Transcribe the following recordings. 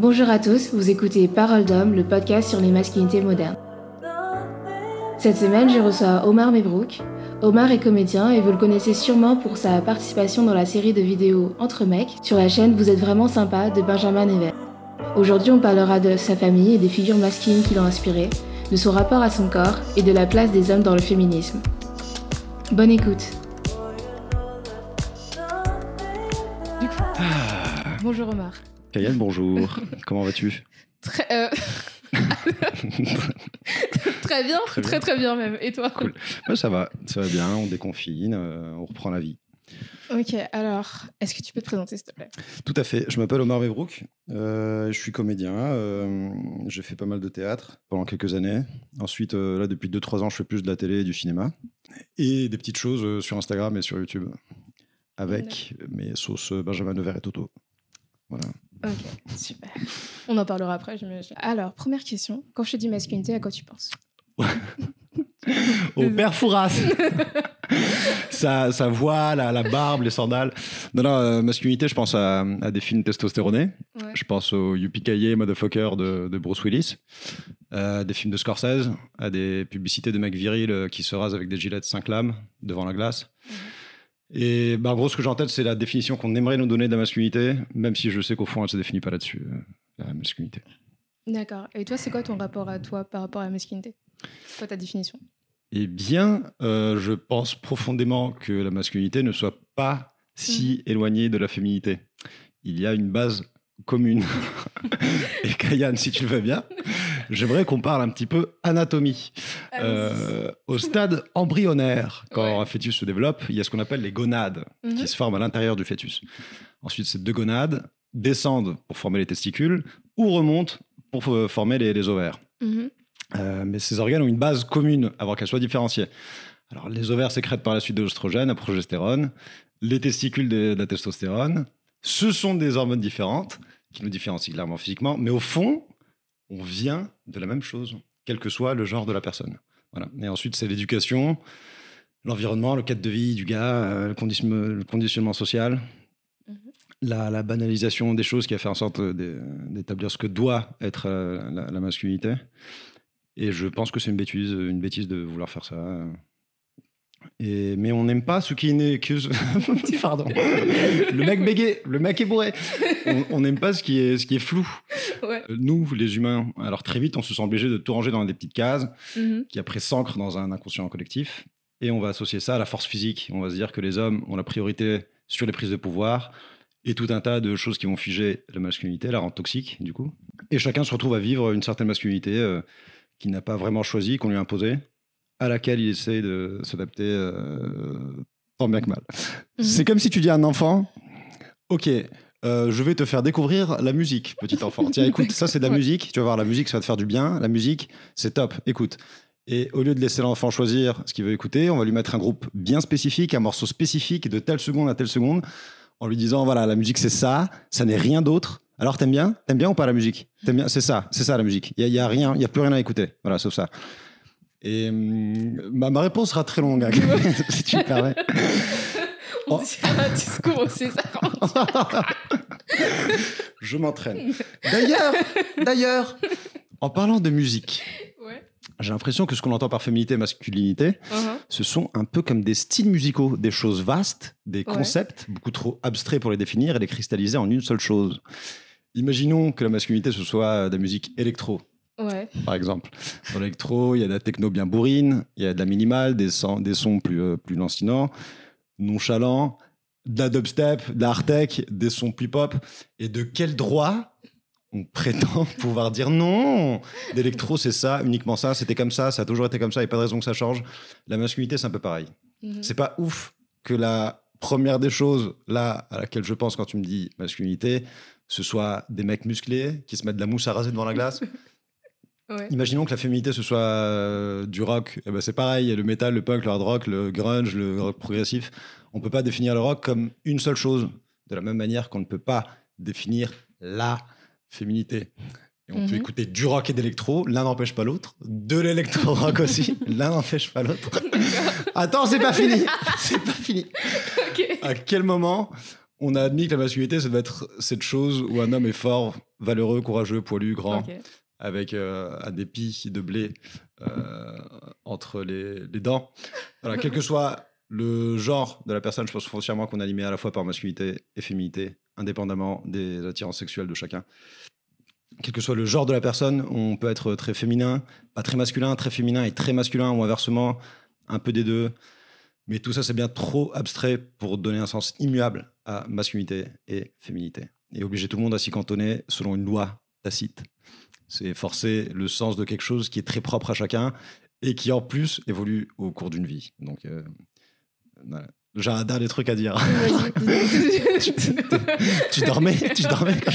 Bonjour à tous, vous écoutez Parole d'homme, le podcast sur les masculinités modernes. Cette semaine, je reçois Omar Mebrouk. Omar est comédien et vous le connaissez sûrement pour sa participation dans la série de vidéos Entre mecs sur la chaîne Vous êtes vraiment sympa de Benjamin Never. Aujourd'hui, on parlera de sa famille et des figures masculines qui l'ont inspiré, de son rapport à son corps et de la place des hommes dans le féminisme. Bonne écoute. Bonjour Omar. Kayane, bonjour. Comment vas-tu? Très, euh, très bien, Très très bien. très bien même. Et toi? Cool. Ouais, Ça va, ça va bien, on déconfine, euh, on reprend la vie. Ok, alors, est-ce que tu peux te présenter s'il te plaît? Tout à fait. Je m'appelle Omar Mebrouk, euh, je suis comédien, euh, j'ai fait pas mal de théâtre pendant quelques années. Ensuite, euh, là, depuis 2-3 ans, je fais plus de la télé et du cinéma. Et des petites choses sur Instagram et sur YouTube, avec mes sauces Benjamin Nevers et Toto. Voilà. Ok, super. On en parlera après, j'imagine. Alors, première question. Quand je te dis masculinité, à quoi tu penses? Au père Fouras sa, sa voix, la, la barbe, les sandales. Non, non, euh, masculinité, je pense à, à des films testostéronés. Ouais. Je pense au Yippee Motherfucker de, de Bruce Willis, euh, des films de Scorsese, à des publicités de mecs virils euh, qui se rasent avec des gilets de 5 lames devant la glace. Et bah, en gros, ce que j'ai en tête, c'est la définition qu'on aimerait nous donner de la masculinité, même si je sais qu'au fond, elle ne se définit pas là-dessus, euh, la masculinité. D'accord. Et toi, c'est quoi ton rapport à toi par rapport à la masculinité? Quoi ta définition? Eh bien, euh, je pense profondément que la masculinité ne soit pas si éloignée de la féminité. Il y a une base commune. Et Kayane, si tu le veux bien, j'aimerais qu'on parle un petit peu anatomie. Euh, au stade embryonnaire, quand Ouais. un fœtus se développe, il y a ce qu'on appelle les gonades Mhm. qui se forment à l'intérieur du fœtus. Ensuite, ces deux gonades descendent pour former les testicules ou remontent pour euh, former les- les ovaires. Mhm. Euh, mais ces organes ont une base commune avant qu'elles soient différenciées. Alors, les ovaires sécrètent par la suite de l'oestrogène, la progestérone, les testicules de, de la testostérone. Ce sont des hormones différentes qui nous différencient clairement physiquement, mais au fond, on vient de la même chose, quel que soit le genre de la personne. Voilà. Et ensuite, c'est l'éducation, l'environnement, le cadre de vie du gars, euh, le, condition- le conditionnement social, Mhm. la, la banalisation des choses qui a fait en sorte d'établir ce que doit être euh, la, la masculinité. Et je pense que c'est une bêtise, une bêtise de vouloir faire ça. Et, mais on n'aime pas ce qui est né. Que... Pardon. Le mec bégay, le mec est bourré. On- n'aime pas ce qui est, ce qui est flou. Ouais. Euh, Nous, les humains, alors très vite, on se sent obligé de tout ranger dans des petites cases Mhm. qui après s'ancrent dans un inconscient collectif. Et on va associer ça à la force physique. On va se dire que les hommes ont la priorité sur les prises de pouvoir et tout un tas de choses qui vont figer la masculinité, la rendre toxique, du coup. Et chacun se retrouve à vivre une certaine masculinité euh, qu'il n'a pas vraiment choisie, qu'on lui a imposée, à laquelle il essaie de s'adapter euh, tant bien que mal. Mhm. C'est comme si tu dis à un enfant Ok, euh, je vais te faire découvrir la musique, petit enfant. Tiens, écoute, ça c'est de la Ouais. musique. Tu vas voir, la musique, ça va te faire du bien. La musique, c'est top. Écoute. Et au lieu de laisser l'enfant choisir ce qu'il veut écouter, on va lui mettre un groupe bien spécifique, un morceau spécifique de telle seconde à telle seconde, en lui disant voilà, la musique c'est ça, ça n'est rien d'autre. Alors t'aimes bien? T'aimes bien ou pas la musique? T'aimes bien? C'est ça, c'est ça la musique. Il y, a- il y a rien, il y a plus rien à écouter. Voilà, sauf ça. Et hum, ma, ma réponse sera très longue, hein, si tu me permets. On Oh. un discours au César. Je m'entraîne. D'ailleurs, d'ailleurs, en parlant de musique, Ouais. j'ai l'impression que ce qu'on entend par féminité et masculinité, Mhm. ce sont un peu comme des styles musicaux, des choses vastes, des Ouais. concepts beaucoup trop abstraits pour les définir et les cristalliser en une seule chose. Imaginons que la masculinité, ce soit de la musique électro, Ouais. par exemple. Dans l'électro, il y a de la techno bien bourrine, il y a de la minimale, des sons, des sons plus, euh, plus lancinants, nonchalants, de la dubstep, de la hard-tech, des sons plus pop. Et de quel droit on prétend pouvoir dire non? L'électro, c'est ça, uniquement ça, c'était comme ça, ça a toujours été comme ça, il n'y a pas de raison que ça change. La masculinité, c'est un peu pareil. Mhm. C'est pas ouf que la première des choses, là, à laquelle je pense quand tu me dis masculinité, ce soit des mecs musclés qui se mettent de la mousse à raser devant la glace. Ouais. Imaginons que la féminité ce soit euh, du rock, eh ben c'est pareil, le métal, le punk, le hard rock, le grunge, le rock progressif. On peut pas définir le rock comme une seule chose, de la même manière qu'on ne peut pas définir la féminité. Et on peut Mhm. écouter du rock et d'électro, l'un n'empêche pas l'autre, de l'électro-rock aussi, l'un n'empêche pas l'autre. Attends, c'est pas fini, c'est pas fini. À quel moment on a admis que la masculinité, ça devait être cette chose où un homme est fort, valeureux, courageux, poilu, grand? Avec euh, un épi de blé euh, entre les, dents. Quel que soit le genre de la personne, je pense foncièrement qu'on est animé à la fois par masculinité et féminité, indépendamment des attirances sexuelles de chacun. Quel que soit le genre de la personne, on peut être très féminin, pas très masculin, très féminin et très masculin, ou inversement, un peu des deux. Mais tout ça, c'est bien trop abstrait pour donner un sens immuable à masculinité et féminité. Et obliger tout le monde à s'y cantonner selon une loi tacite. C'est forcer le sens de quelque chose qui est très propre à chacun et qui en plus évolue au cours d'une vie. Donc, euh, voilà. j'ai un dernier truc à dire. Tu dormais Tu dormais quand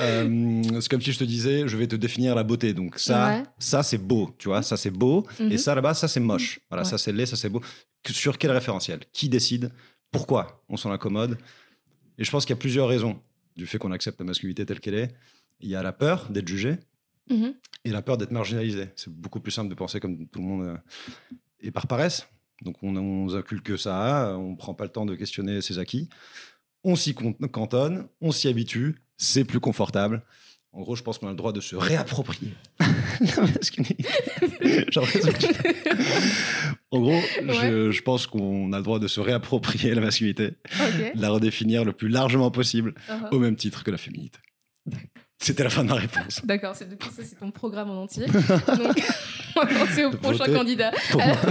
Euh, c'est comme si je te disais, je vais te définir la beauté. Donc ça, Ouais. ça c'est beau, tu vois, ça c'est beau. Mhm. Et ça là-bas, ça c'est moche. Voilà, Ouais. ça c'est laid, ça c'est beau. Sur quel référentiel? Qui décide? Pourquoi on s'en accommode? Et je pense qu'il y a plusieurs raisons du fait qu'on accepte la masculinité telle qu'elle est. Il y a la peur d'être jugé Mhm. et la peur d'être marginalisé. C'est beaucoup plus simple de penser comme tout le monde euh, et par paresse. Donc on, on inculque ça, on prend pas le temps de questionner ses acquis. On s'y cantonne, on s'y habitue, c'est plus confortable. En gros, je pense qu'on a le droit de se réapproprier la masculinité. En gros, je, je pense qu'on a le droit de se réapproprier la masculinité, de la redéfinir le plus largement possible, Uh-huh. au même titre que la féminité. C'était la fin de ma réponse. D'accord, c'est depuis ça, c'est ton programme en entier. Donc, on va passer au prochain candidat. pour moi.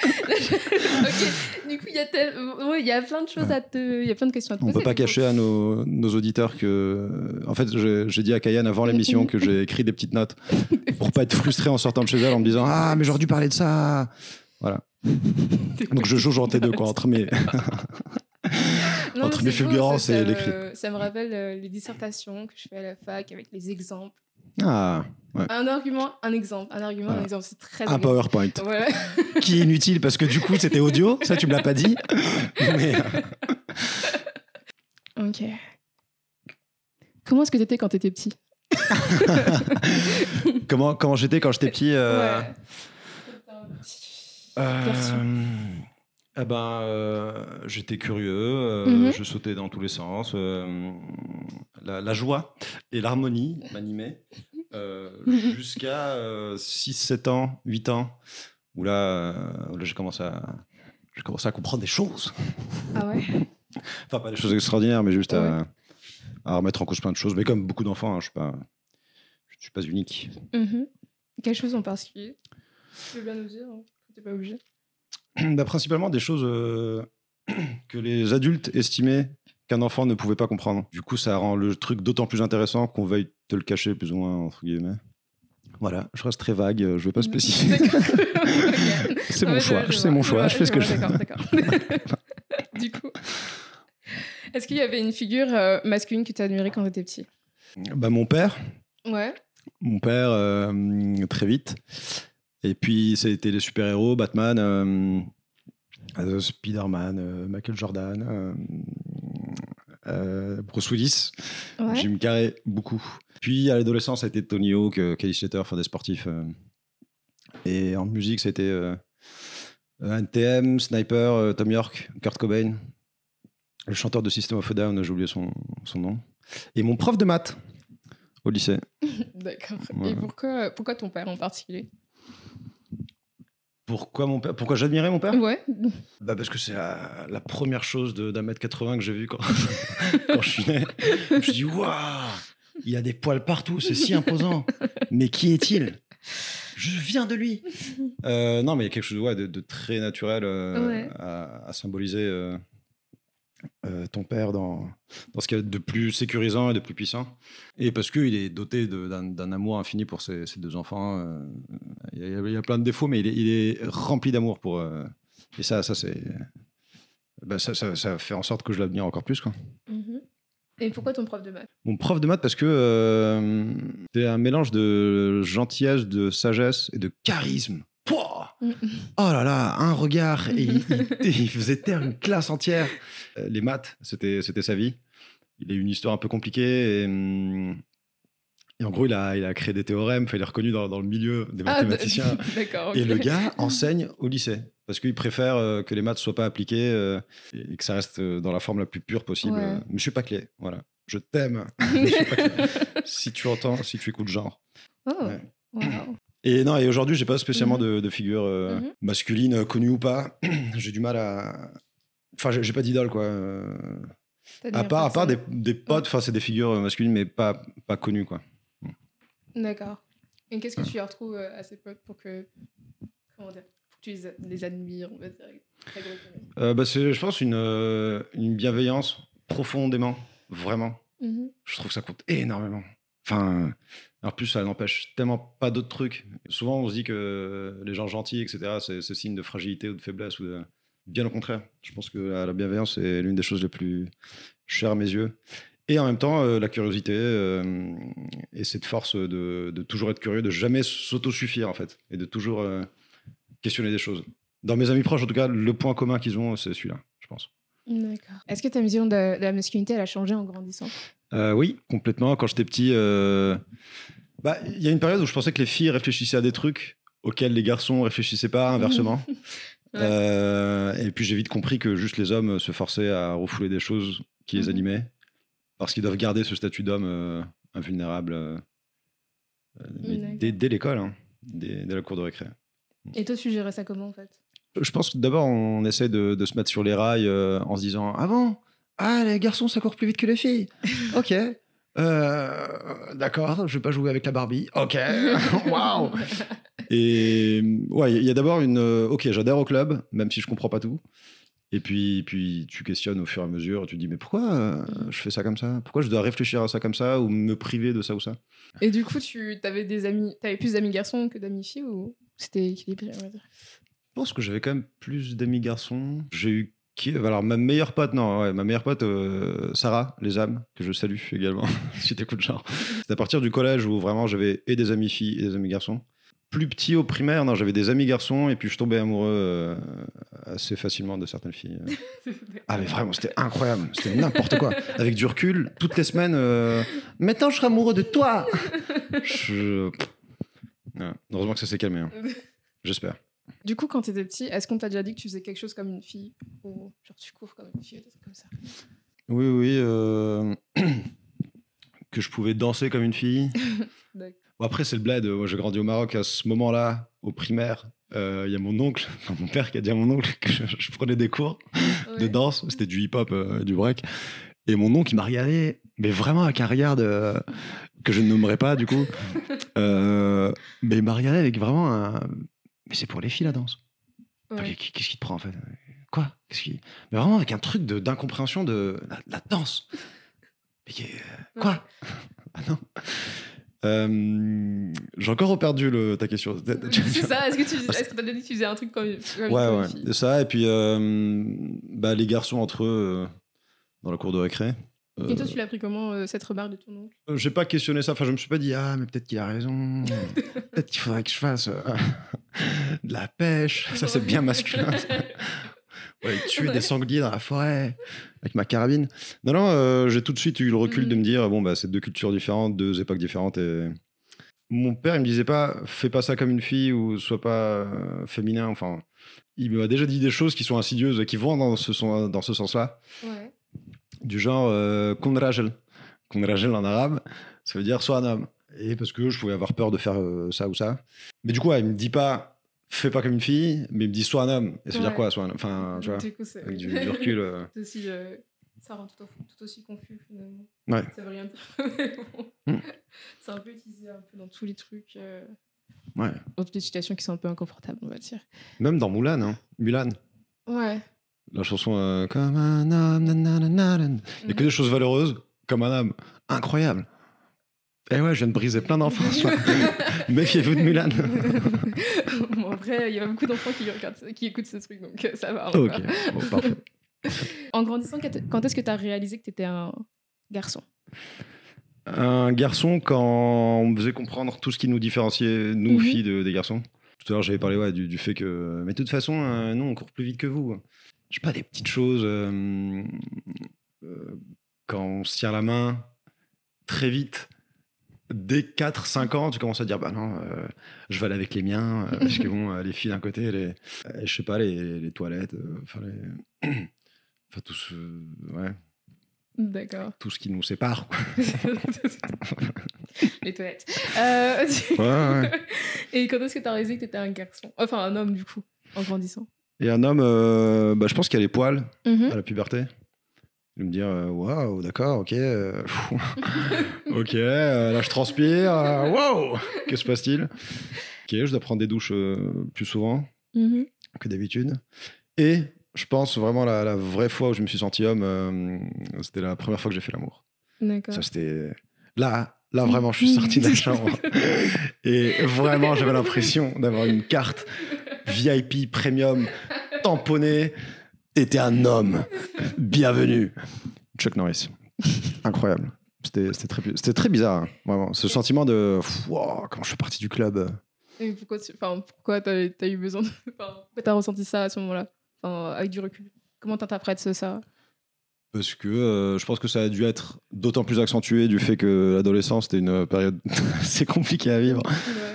ok, du coup, il y a tel- ouais, il y a plein de choses à te, il y a plein de questions à te On poser. peut pas cacher à nos, nos auditeurs que. En fait, j'ai dit à Kayan avant l'émission que j'ai écrit des petites notes pour pas être frustré en sortant de chez elle en me disant Ah, mais j'aurais dû parler de ça. Voilà. Donc je jauge entre les deux, quoi, entre mes. Non, entre beau, fulgurances et l'écrit. Ça me rappelle euh, les dissertations que je fais à la fac avec les exemples. Ah, ouais. Un argument, un exemple. Un argument, un exemple. C'est très un. PowerPoint Voilà. qui est inutile parce que du coup c'était audio, ça tu me l'as pas dit. Mais Ok. Comment est-ce que t'étais quand t'étais petit? Comment, comment j'étais quand j'étais petit euh, Ouais. euh. Eh ben, euh, j'étais curieux, euh, Mhm. je sautais dans tous les sens. euh, la, la joie et l'harmonie m'animaient jusqu'à 6-7 ans, 8 ans, où là, là j'ai commencé, commencé à comprendre des choses. Ah ouais? Enfin, pas des choses extraordinaires, mais juste à, Ouais. à remettre en cause plein de choses. Mais comme beaucoup d'enfants, hein, je suis pas, je suis pas unique. Mhm. Quelque chose en particulier? Tu veux bien nous dire hein T'es pas obligé? Bah, principalement des choses euh, que les adultes estimaient qu'un enfant ne pouvait pas comprendre. Du coup, ça rend le truc d'autant plus intéressant qu'on veuille te le cacher, plus ou moins, entre guillemets. Voilà, je reste très vague, je veux pas spécifier. C'est mon choix, c'est mon choix, je fais ce que je d'accord. du coup, est-ce qu'il y avait une figure euh, masculine que tu admirais quand tu étais petit? Bah, mon père, Ouais. mon père, euh, très vite. Et puis, c'était les super-héros, Batman, euh, euh, Spider-Man, euh, Michael Jordan, euh, Bruce Willis. Ouais. Jim Carrey, beaucoup. Puis à l'adolescence, ça a été Tony Hawk, Kelly Slater, enfin des sportifs. Et en musique, ça a été euh, NTM, Sniper, Tom York, Kurt Cobain. Le chanteur de System of a Down, j'ai oublié son, son nom. Et mon prof de maths au lycée. D'accord. Et pourquoi, pourquoi ton père en particulier? Pourquoi, mon père, pourquoi j'admirais mon père? Ouais. bah Parce que c'est la, la première chose d'un mètre 80 que j'ai vu quand, quand je suis né. Je me suis dit, waouh, il a des poils partout, c'est si imposant. Mais qui est-il? Je viens de lui. Euh, non, mais il y a quelque chose ouais, de, de très naturel euh, Ouais. à, à symboliser euh, euh, ton père dans, dans ce qu'il y a de plus sécurisant et de plus puissant. Et parce qu'il est doté d'un amour infini pour ses, ses deux enfants. euh, Il y, a- il y a plein de défauts, mais il est, il est rempli d'amour pour. euh, et ça, ça c'est. bah, ça, ça, ça fait en sorte que je l'admire encore plus. Quoi. Mhm. Et pourquoi ton prof de maths? Mon prof de maths, parce que euh, c'est un mélange de gentillesse, de sagesse et de charisme. Pouah oh là là, un regard, et il, il- il faisait taire une classe entière. Euh, les maths, c'était c'était sa vie. Il a eu une histoire un peu compliquée et, hum, Et en gros, il a, il a créé des théorèmes, il est reconnu dans, dans le milieu des Ah, mathématiciens. Et le gars enseigne au lycée. Parce qu'il préfère euh, que les maths soient pas appliquées euh, et que ça reste dans la forme la plus pure possible. Ouais. Monsieur Paclet, voilà. Je t'aime. Si tu entends, si tu écoutes genre. Oh, Ouais. wow. Et non, et aujourd'hui, j'ai pas spécialement de, de figure euh, Mhm. masculine, euh, connue ou pas. j'ai du mal à. Enfin, j'ai pas d'idole, quoi. Euh, À part, à part des, potes, enfin, c'est des figures euh, masculines, mais pas, pas connues, quoi. D'accord. Et qu'est-ce que tu y retrouves à ces potes pour que. Comment dire Pour que tu les, a- les admires, on va dire. Euh, bah, c'est, je pense, une, une bienveillance profondément, vraiment. Mhm. Je trouve que ça compte énormément. Enfin, en plus, ça n'empêche tellement pas d'autres trucs. Souvent, on se dit que les gens gentils, etc., c'est, c'est signe de fragilité ou de faiblesse. Ou de... Bien au contraire. Je pense que la, la bienveillance est l'une des choses les plus chères à mes yeux. Et en même temps, euh, la curiosité euh, et cette force de, de toujours être curieux, de jamais s'autosuffire, en fait, et de toujours euh, questionner des choses. Dans mes amis proches, en tout cas, le point commun qu'ils ont, c'est celui-là, je pense. D'accord. Est-ce que ta vision de, de la masculinité, elle a changé en grandissant? Euh, oui, complètement. Quand j'étais petit, euh, bah, il y a une période où je pensais que les filles réfléchissaient à des trucs auxquels les garçons réfléchissaient pas, inversement. Ouais. Euh, et puis j'ai vite compris que juste les hommes se forçaient à refouler des choses qui les Mhm. animaient, parce qu'ils doivent garder ce statut d'homme invulnérable mais dès, dès l'école, hein, dès, dès la cour de récré. Et toi, tu gérais ça comment en fait? Je pense que d'abord, on essaie de, de se mettre sur les rails en se disant Ah bon? Ah, les garçons, ça court plus vite que les filles. Ok. Euh, D'accord, je vais pas jouer avec la Barbie. Ok. Waouh. Et ouais, il y a d'abord une. euh, Ok, j'adhère au club, même si je comprends pas tout. Et puis, puis tu questionnes au fur et à mesure. Tu te dis Mais pourquoi euh, je fais ça comme ça? Pourquoi je dois réfléchir à ça comme ça ou me priver de ça ou ça? Et du coup, tu avais des amis, t'avais plus d'amis garçons que d'amis filles ou c'était équilibré on va dire? Je pense que j'avais quand même plus d'amis garçons. J'ai eu qui Alors, ma meilleure pote, non, ouais, ma meilleure pote, euh, Sarah, les âmes, que je salue également, si t'écoutes genre. C'est à partir du collège où vraiment j'avais et des amis filles et des amis garçons. Plus petit au primaire, non, j'avais des amis garçons et puis je tombais amoureux euh, assez facilement de certaines filles. Ah, mais vraiment, c'était incroyable. C'était n'importe quoi. Avec du recul, toutes les semaines, euh, maintenant je serai amoureux de toi. Je... Ouais, Heureusement que ça s'est calmé. hein. J'espère. Du coup, quand t'étais petit, est-ce qu'on t'a déjà dit que tu faisais quelque chose comme une fille ou genre tu cours comme une fille ou des trucs comme ça? Oui, oui. euh, que je pouvais danser comme une fille. Bon, après, c'est le bled. Moi, j'ai grandi au Maroc à ce moment-là, au primaire. Euh, Il y a mon oncle, enfin mon père qui a dit à mon oncle que je, je prenais des cours de danse. C'était du hip-hop, euh, du break. Et mon oncle, il m'a regardé, mais vraiment avec un regard de- que je ne nommerai pas, du coup. Mais il m'a regardé avec vraiment un. Mais c'est pour les filles, la danse. Ouais. Qu'est-ce qui te prend en fait? Quoi? Qui... Mais vraiment avec un truc d'incompréhension de, la, la danse. Mais qui- euh, quoi? Ah non. Euh, J'ai encore perdu le, ta question. C'est ça, est-ce que tu est-ce que dit que tu faisais un truc comme, comme Ouais, ouais. une fille? C'est ça. Et puis euh, bah, les garçons entre eux euh, dans la cour de récré. Et toi, tu l'as pris comment euh, cette remarque de ton oncle? Euh, J'ai pas questionné ça. Enfin, je me suis pas dit ah mais peut-être qu'il a raison. peut-être qu'il faudrait que je fasse de la pêche. Ça c'est bien masculin. Ouais, tuer des sangliers dans la forêt avec ma carabine. Non, non, euh, j'ai tout de suite eu le recul de me dire bon, bah, c'est deux cultures différentes, deux époques différentes. Et mon père, il me disait pas fais pas ça comme une fille ou sois pas euh, féminin. Enfin, il m'a déjà dit des choses qui sont insidieuses et qui vont dans ce, son- dans ce sens-là, Ouais. du genre euh. Kun rajel en arabe, ça veut dire sois un homme. Et parce que je pouvais avoir peur de faire euh, ça ou ça. Mais du coup, il me dit pas fais pas comme une fille, mais me dit sois un homme. Et ça veut dire quoi sois un homme Enfin, tu vois, Du coup, avec du, du recul. euh, aussi, euh, ça rend tout, au- tout aussi confus finalement. Ouais. Ça veut rien dire. Bon. Mm. C'est un peu utilisé un peu dans tous les trucs, euh, ouais. dans toutes les situations qui sont un peu inconfortables, on va dire. Même dans Mulan, hein. Mulan. Ouais. La chanson euh, Comme un homme, nananana. il y a que des choses valeureuses, comme un homme. Incroyable. Et ouais, je viens de briser plein d'enfants. Méfiez-vous de Mulan. Après, il y a beaucoup d'enfants qui, regardent, qui écoutent ce truc, donc euh, ça va. ok, bon, parfait. En grandissant, quand est-ce que tu as réalisé que tu étais un garçon? Un garçon, quand on me faisait comprendre tout ce qui nous différenciait, nous, Mhm. filles, de- des garçons. Tout à l'heure, j'avais parlé ouais, du, du fait que. Mais de toute façon, euh, nous, on court plus vite que vous. Je sais pas, des petites choses. euh, euh, quand on se tient la main très vite, dès 4-5 ans, tu commences à dire bah non, euh, je vais aller avec les miens, euh, parce que bon, euh, les filles d'un côté, les, je sais pas, les, les toilettes, enfin, les... enfin tout, ce, ouais, D'accord. tout ce qui nous sépare. quoi. Les toilettes. Tu- Ouais, ouais. Et quand est-ce que t'as réalisé que t'étais un garçon? Enfin, un homme, du coup, en grandissant. Et un homme, bah, je pense qu'il y a les poils Mhm. à la puberté. De me dire, euh, waouh, d'accord, ok. euh, ok, euh, là je transpire. Waouh, que se passe-t-il? Ok, je dois prendre des douches euh, plus souvent Mhm. que d'habitude. Et je pense vraiment la, la vraie fois où je me suis senti homme, c'était la première fois que j'ai fait l'amour. D'accord. Ça, c'était. Là, là, vraiment, je suis sorti de la chambre. Et vraiment, j'avais l'impression d'avoir une carte VIP premium tamponnée. T'étais un homme. Bienvenue. Chuck Norris. Incroyable. C'était c'était très, très bizarre, hein, vraiment. Ce sentiment de. wow, quand je suis parti du club? Et pourquoi, tu... enfin, pourquoi t'as as eu besoin de... Enfin, pourquoi t'as ressenti ça à ce moment-là? Enfin, Avec du recul. Comment t'interprètes ça? Parce que euh, je pense que ça a dû être d'autant plus accentué du fait que l'adolescence, c'était une période assez compliquée à vivre. Et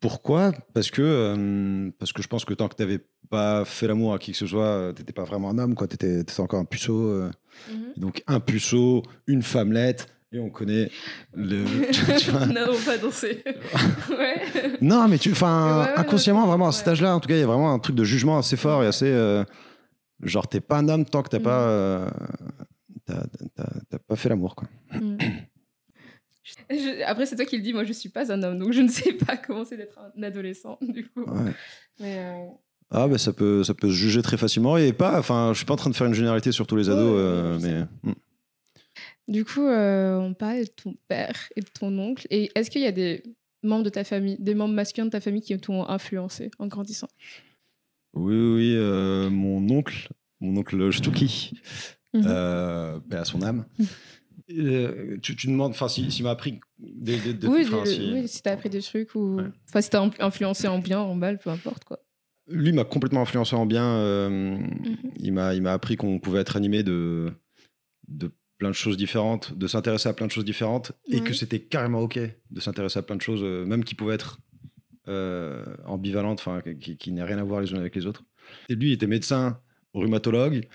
pourquoi? Parce que euh, parce que je pense que tant que t'avais pas fait l'amour à qui que ce soit, euh, t'étais pas vraiment un homme, quoi. T'étais étais encore un puceau. euh. Mhm. Donc un puceau, une femmelette, et on connaît le. tu non, pas danser. ouais. non, mais tu, enfin, Ouais, ouais, inconsciemment, vraiment à cet âge-là, en tout cas, il y a vraiment un truc de jugement assez fort et assez. euh, genre, t'es pas un homme tant que t'as Mhm. pas. euh, t'as- pas fait l'amour, quoi. Mm. Je- Après, c'est toi qui le dis, moi je suis pas un homme, donc je ne sais pas comment c'est d'être un adolescent, du coup. Ouais. Mais, euh, Ah, ben ça peut, ça peut se juger très facilement et pas. Enfin, je suis pas en train de faire une généralité sur tous les ados, Ouais, euh, mais. hmm. Du coup, euh, on parle de ton père et de ton oncle. Et est-ce qu'il y a des membres de ta famille, des membres masculins de ta famille qui t'ont influencé en grandissant? Oui, oui, mon oncle, mon oncle Mhm. euh, paix à son âme. Mhm. Euh, tu, tu demandes, enfin, m'a appris des, des, des- oui, des- si- oui, si t'as appris des trucs ou. Ouais. Enfin, si t'as influencé en bien, en mal, peu importe quoi. Lui m'a complètement influencé en bien. euh, Mhm. Il m'a, il m'a appris qu'on pouvait être animé de, de plein de choses différentes, de s'intéresser à plein de choses différentes, et que c'était carrément ok de s'intéresser à plein de choses, euh, même qui pouvaient être euh, ambivalentes, enfin, qui, qui n'aient rien à voir les unes avec les autres. Et lui, il était médecin, rhumatologue,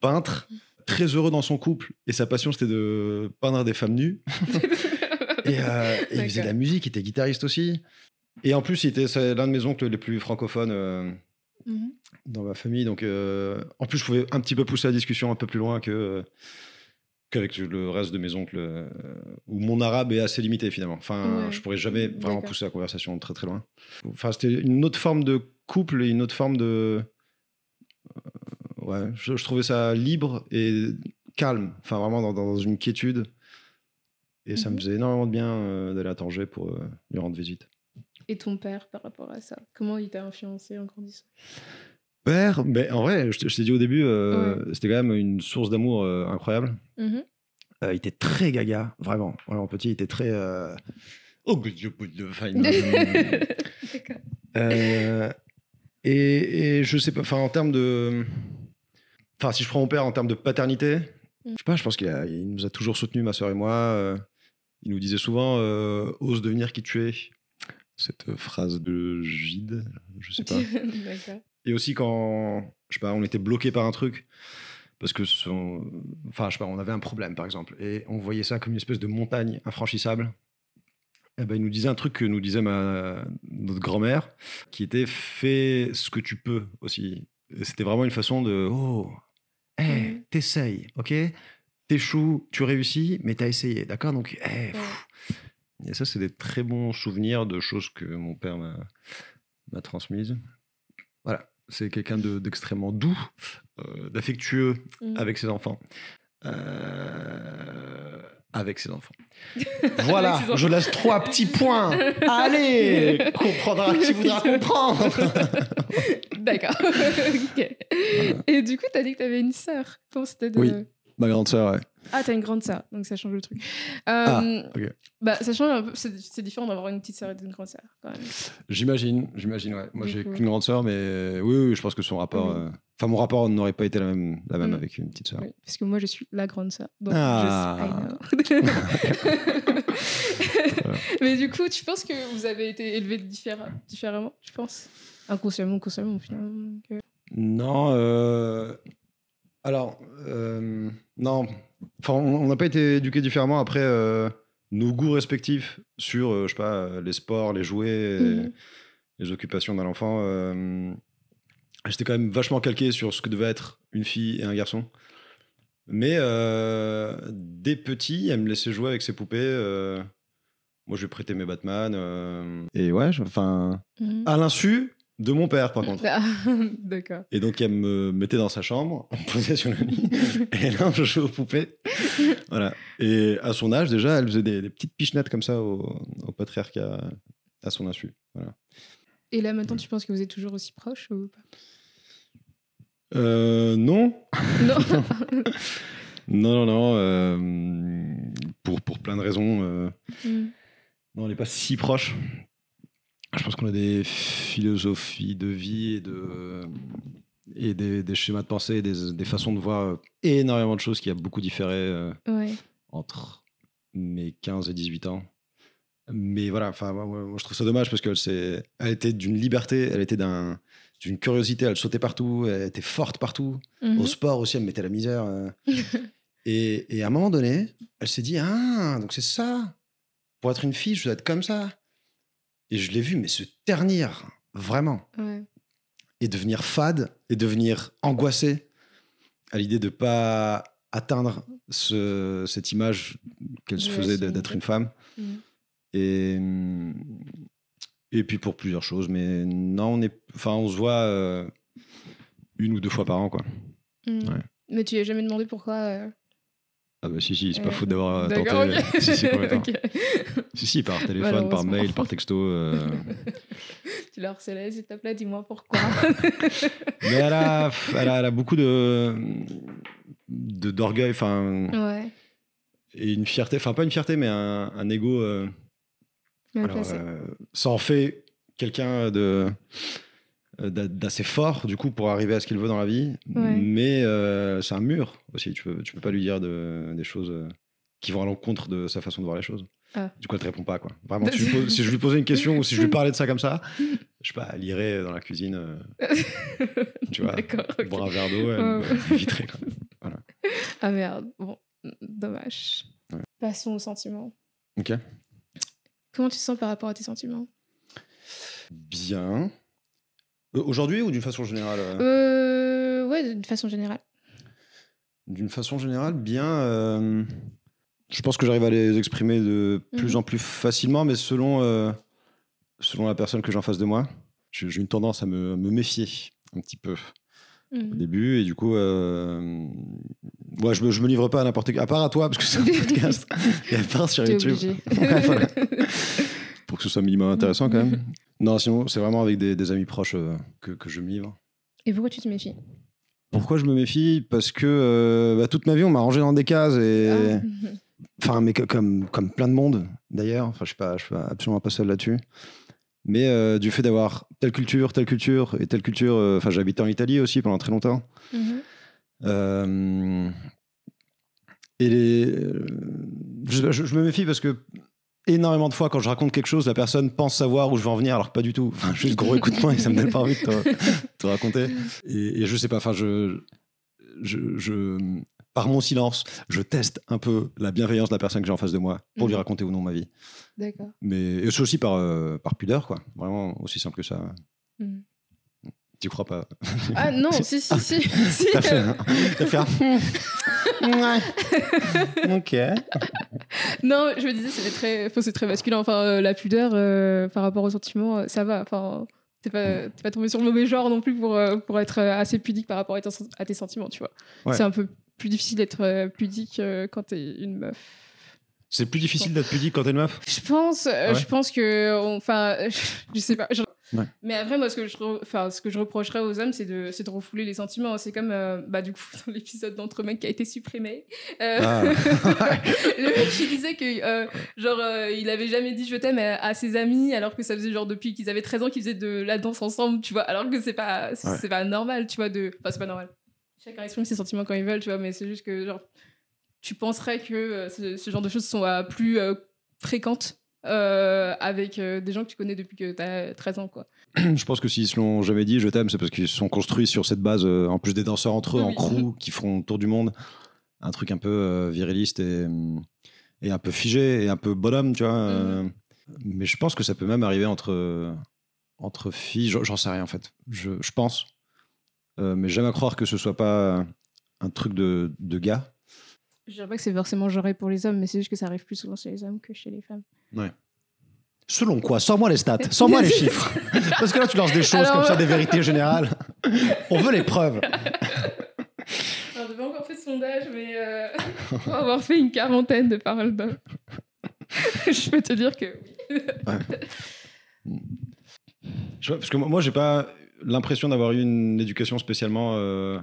peintre, très heureux dans son couple, et sa passion c'était de peindre des femmes nues. Et, euh, et il faisait de la musique, il était guitariste aussi. Et en plus, il était l'un de mes oncles les plus francophones euh, Mhm. dans ma famille. Donc, euh, en plus, je pouvais un petit peu pousser la discussion un peu plus loin que qu'avec le reste de mes oncles, où mon arabe est assez limité finalement. Enfin, Ouais. je pourrais jamais vraiment pousser la conversation très très loin. Enfin, c'était une autre forme de couple et une autre forme de. Ouais, je, je trouvais ça libre et calme. Enfin, vraiment dans, dans une quiétude. Et ça me Mhm. faisait énormément de bien euh, d'aller à Tanger pour euh, lui rendre visite. Et ton père par rapport à ça Comment il t'a influencé en grandissant? Père, mais en vrai, je, t'ai dit au début, euh, c'était quand même une source d'amour incroyable. Mhm. Il était très gaga, vraiment, vraiment petit. Il était très. Oh, et, et je sais pas, enfin, en termes de. Enfin, si je prends mon père en termes de paternité, Mm. je sais pas, je pense qu'il a- il nous a toujours soutenus, ma soeur et moi. euh, il nous disait souvent euh, ose devenir qui tu es. Cette phrase de Gide, je sais pas. Et aussi quand, je sais pas, on était bloqué par un truc, parce que, son- enfin, je sais pas, on avait un problème, par exemple, et on voyait ça comme une espèce de montagne infranchissable. Eh ben, il nous disait un truc que nous disait ma, notre grand-mère, qui était fais ce que tu peux aussi. C'était vraiment une façon de, oh, hey, Mhm. t'essayes, ok? T'échoues, tu réussis, mais t'as essayé, d'accord? Donc, hey, Ouais. pff. Et ça, c'est des très bons souvenirs de choses que mon père m'a m'a transmises. Voilà, c'est quelqu'un de- d'extrêmement doux, euh, d'affectueux Mhm. avec ses enfants. Euh, avec ses enfants. Voilà, je laisse trois petits points. Allez, comprendra qui voudra comprendre. D'accord. Et du coup, t'as dit que t'avais une sœur. C'était de... Oui. Ma grande sœur, ouais. Ah, t'as une grande sœur, donc ça change le truc. Ah, Euh, ok. Bah, ça change un peu. C'est différent d'avoir une petite sœur et d'une grande sœur, quand même. J'imagine, j'imagine, ouais. Moi, j'ai qu'une grande sœur, mais oui, oui, je pense que son rapport. Oui. euh, Enfin, mon rapport n'aurait pas été la même, la même Mm. avec une petite sœur. Oui, parce que moi, je suis la grande sœur. Donc, Ah. je sais-. Mais du coup, tu penses que vous avez été différa- différemment, tu penses? Inconsciemment, consciemment, finalement. Non, euh, alors, euh, non. Enfin, on n'a pas été éduqués différemment. Après, euh, nos goûts respectifs sur, euh, je sais pas, les sports, les jouets, et Mhm. les occupations d'un enfant, j'étais quand même vachement calqué sur ce que devait être une fille et un garçon. Mais dès petit, elle me laissait jouer avec ses poupées. moi, je lui prêtais mes Batman. et ouais, enfin, mhm. à l'insu de mon père, par contre. Ah, D'accord. Et donc, elle me mettait dans sa chambre, on me posait sur le lit, et là, je jouais aux poupées. Voilà. Et à son âge, déjà, elle faisait des, des petites pichenettes comme ça au, au patriarcat, à son insu. Voilà. Et là, maintenant, tu penses que vous êtes toujours aussi proches ou pas? Euh, non. Non. Non, non, non. euh, pour, pour plein de raisons. euh, Mhm. non, on n'est pas si proches. Je pense qu'on a des philosophies de vie et, de, et des, des schémas de pensée, des, des façons de voir énormément de choses qui a beaucoup différé. euh, Ouais. entre mes 15 et 18 ans. Mais voilà, enfin, moi, moi, je trouve ça dommage parce qu'elle s'est- elle était d'une liberté, elle était d'un- d'une curiosité, elle sautait partout, elle était forte partout. Mhm. Au sport aussi, elle me mettait la misère. euh. et, et à un moment donné, elle s'est dit Ah, donc c'est ça. Pour être une fille, je dois être comme ça. Et je l'ai vu, mais se ternir, vraiment Ouais. et devenir fade et devenir angoissé à l'idée de pas atteindre ce- cette image qu'elle se faisait d'être une femme. Mhm. Et, hum, et puis pour plusieurs choses. Mais non, on, est, enfin, on se voit euh, une ou deux fois par an. Quoi. Ouais. Mais tu lui as jamais demandé pourquoi euh, Ah bah si, si, c'est pas euh, faute d'avoir euh, tenté. D'accord, ok. Si, si, si, si, par téléphone, par mail, par texto. euh. tu la harcelais, s'il te plaît, dis-moi pourquoi. Mais elle a, elle, a, elle a beaucoup de d'orgueil, enfin, ouais. et une fierté, enfin pas une fierté, mais un, un ego. euh, Alors, euh, ça en fait quelqu'un de euh, d'assez fort du coup pour arriver à ce qu'il veut dans la vie Ouais. mais euh, c'est un mur aussi tu peux tu peux pas lui dire de- des choses euh, qui vont à l'encontre de sa façon de voir les choses Ah. du coup elle te répond pas quoi vraiment si je, lui pose- si je lui posais une question ou si je lui parlais de ça comme ça je sais pas elle irait dans la cuisine euh, tu vois D'accord. ok. boire un verre d'eau elle éviterait quoi. Ah merde. Bon, dommage. Ouais. Passons aux sentiments. ok Comment tu te sens par rapport à tes sentiments? Bien Euh, aujourd'hui ou d'une façon générale euh Euh. Ouais, d'une façon générale. D'une façon générale, bien. euh, je pense que j'arrive à les exprimer de plus Mhm. en plus facilement, mais selon, euh, selon la personne que j'ai en face de moi. J'ai une tendance à me, me méfier un petit peu au Mhm. début, et du coup, euh, ouais, je, me, je me livre pas à n'importe qui, à part à toi, parce que c'est un podcast, et à part sur YouTube, obligé. Ouais, voilà. pour que ce soit minimum intéressant quand même. Non, sinon, c'est vraiment avec des, des amis proches euh, que, que je me livre. Et pourquoi tu te méfies? Pourquoi je me méfie? Parce que euh, bah, toute ma vie, on m'a rangé dans des cases et. Ah. Enfin, mais que- comme, comme plein de monde, d'ailleurs. Enfin, je ne suis, absolument pas seul là-dessus. Mais euh, du fait d'avoir telle culture, telle culture et telle culture. Enfin, habité en Italie aussi pendant très longtemps. Mhm. Et les, je, je- je me méfie parce que énormément de fois, quand je raconte quelque chose, la personne pense savoir où je vais en venir, alors que pas du tout. Enfin, juste gros écoute-moi et ça me donne pas envie de te, te raconter. Et, et je sais pas, enfin, je, je, je- par mon silence, je teste un peu la bienveillance de la personne que j'ai en face de moi pour lui Mhm. raconter ou non ma vie. D'accord. Mais et c'est aussi par, euh, par pudeur, quoi. Vraiment aussi simple que ça. Mhm. Tu crois pas Ah non, si, si, si. si. T'as fait, un- t'as fait un... Ouais. Ok. Non, je me disais, c'est très, enfin, c'est très masculin. Enfin, euh, la pudeur euh, par rapport aux sentiments, euh, ça va. Enfin, t'es pas, t'es pas tombé sur le mauvais genre non plus pour, euh, pour être assez pudique par rapport à tes, à tes sentiments, tu vois. Ouais. C'est un peu plus difficile d'être pudique euh, quand t'es une meuf. C'est plus difficile d'être pudique quand t'es une meuf? Je pense, euh, Ouais. je pense que, enfin, je sais pas. je- Ouais. Mais après, moi, ce que je, enfin, ce que je reprocherais aux hommes, c'est de, de refouler les sentiments. C'est comme, euh, bah, du coup, dans l'épisode d'Entre mecs qui a été supprimé. euh, Ah. le mec qui disait que, euh, genre, euh, il avait jamais dit je t'aime à, à ses amis, alors que ça faisait genre depuis qu'ils avaient 13 ans qu'ils faisaient de la danse ensemble, tu vois. Alors que c'est pas, c'est Ouais. c'est pas normal, tu vois. De... Enfin, c'est pas normal. Chacun exprime ses sentiments quand ils veulent, tu vois, mais c'est juste que, genre, tu penserais que euh, ce, ce genre de choses sont plus fréquentes euh, avec euh, des gens que tu connais depuis que t'as 13 ans, quoi. Je pense que s'ils se l'ont jamais dit, je t'aime, c'est parce qu'ils se sont construits sur cette base, euh, en plus des danseurs entre eux, en Oui. crew, qui feront le tour du monde. Un truc un peu euh, viriliste et, hum, et un peu figé et un peu bonhomme, tu vois. euh. Mais je pense que ça peut même arriver entre, entre filles. J'en j'en sais rien, en fait. Je, je pense. Euh, mais j'aime à croire que ce soit pas un truc de, de gars. Je dirais pas que c'est forcément genré pour les hommes, mais c'est juste que ça arrive plus souvent chez les hommes que chez les femmes. Selon quoi? Sors-moi les stats, sors-moi les chiffres. Parce que là, tu lances des choses Alors, comme ça, des vérités générales. On veut les preuves. Alors, on n'a pas encore fait de sondage, mais euh, va avoir fait une quarantaine de paroles d'hommes. je peux te dire que oui. Parce que moi, moi, j'ai pas l'impression d'avoir eu une éducation spécialement euh,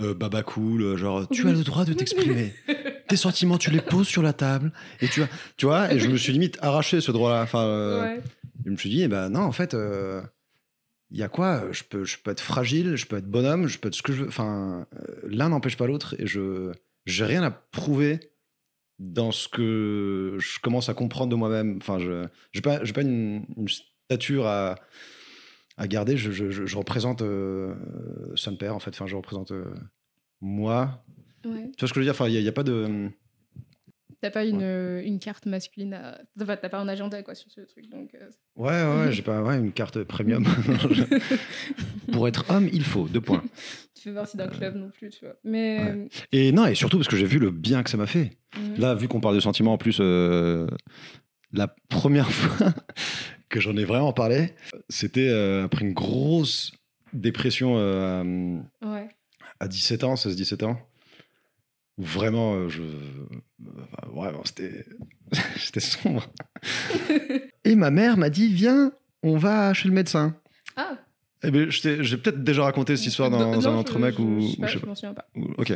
euh, baba cool, euh, genre tu as le droit de t'exprimer. Tes sentiments, tu les poses sur la table et tu as, tu vois. Et je me suis limite arraché ce droit-là. Enfin, euh, Ouais. je me suis dit, eh ben non, en fait, euh, il y a quoi Je peux, je peux être fragile, je peux être bonhomme, je peux être ce que je veux. Enfin, l'un n'empêche pas l'autre et je, j'ai rien à prouver dans ce que je commence à comprendre de moi-même. Enfin, je, j'ai pas, pas une, une stature à, à garder. Je, je, je- je représente euh, son père en fait. Enfin, je représente euh, moi. Ouais. Tu vois ce que je veux dire? Enfin, il n'y a, pas de. T'as pas une, euh, une carte masculine à... T'as pas, t'as pas un agenda quoi sur ce truc, donc... euh, Ouais, ouais, ouais, j'ai pas ouais, une carte premium. Pour être homme, il faut deux points. tu fais partie d'un club non plus, tu vois. Mais... Et non, et surtout parce que j'ai vu le bien que ça m'a fait. Là, vu qu'on parle de sentiments, en plus, la première fois que j'en ai vraiment parlé, c'était euh, après une grosse dépression euh, Ouais. à 17 ans, 16-17 ans. Où vraiment, euh, je... enfin, vraiment, c'était c'était sombre. Et ma mère m'a dit, viens, on va chez le médecin. Ah Eh ben, je t'ai- j'ai peut-être déjà raconté cette histoire dans Non, un autre mec ou je sais pas, je sais je pas. m'en souviens pas. Ou- Ok.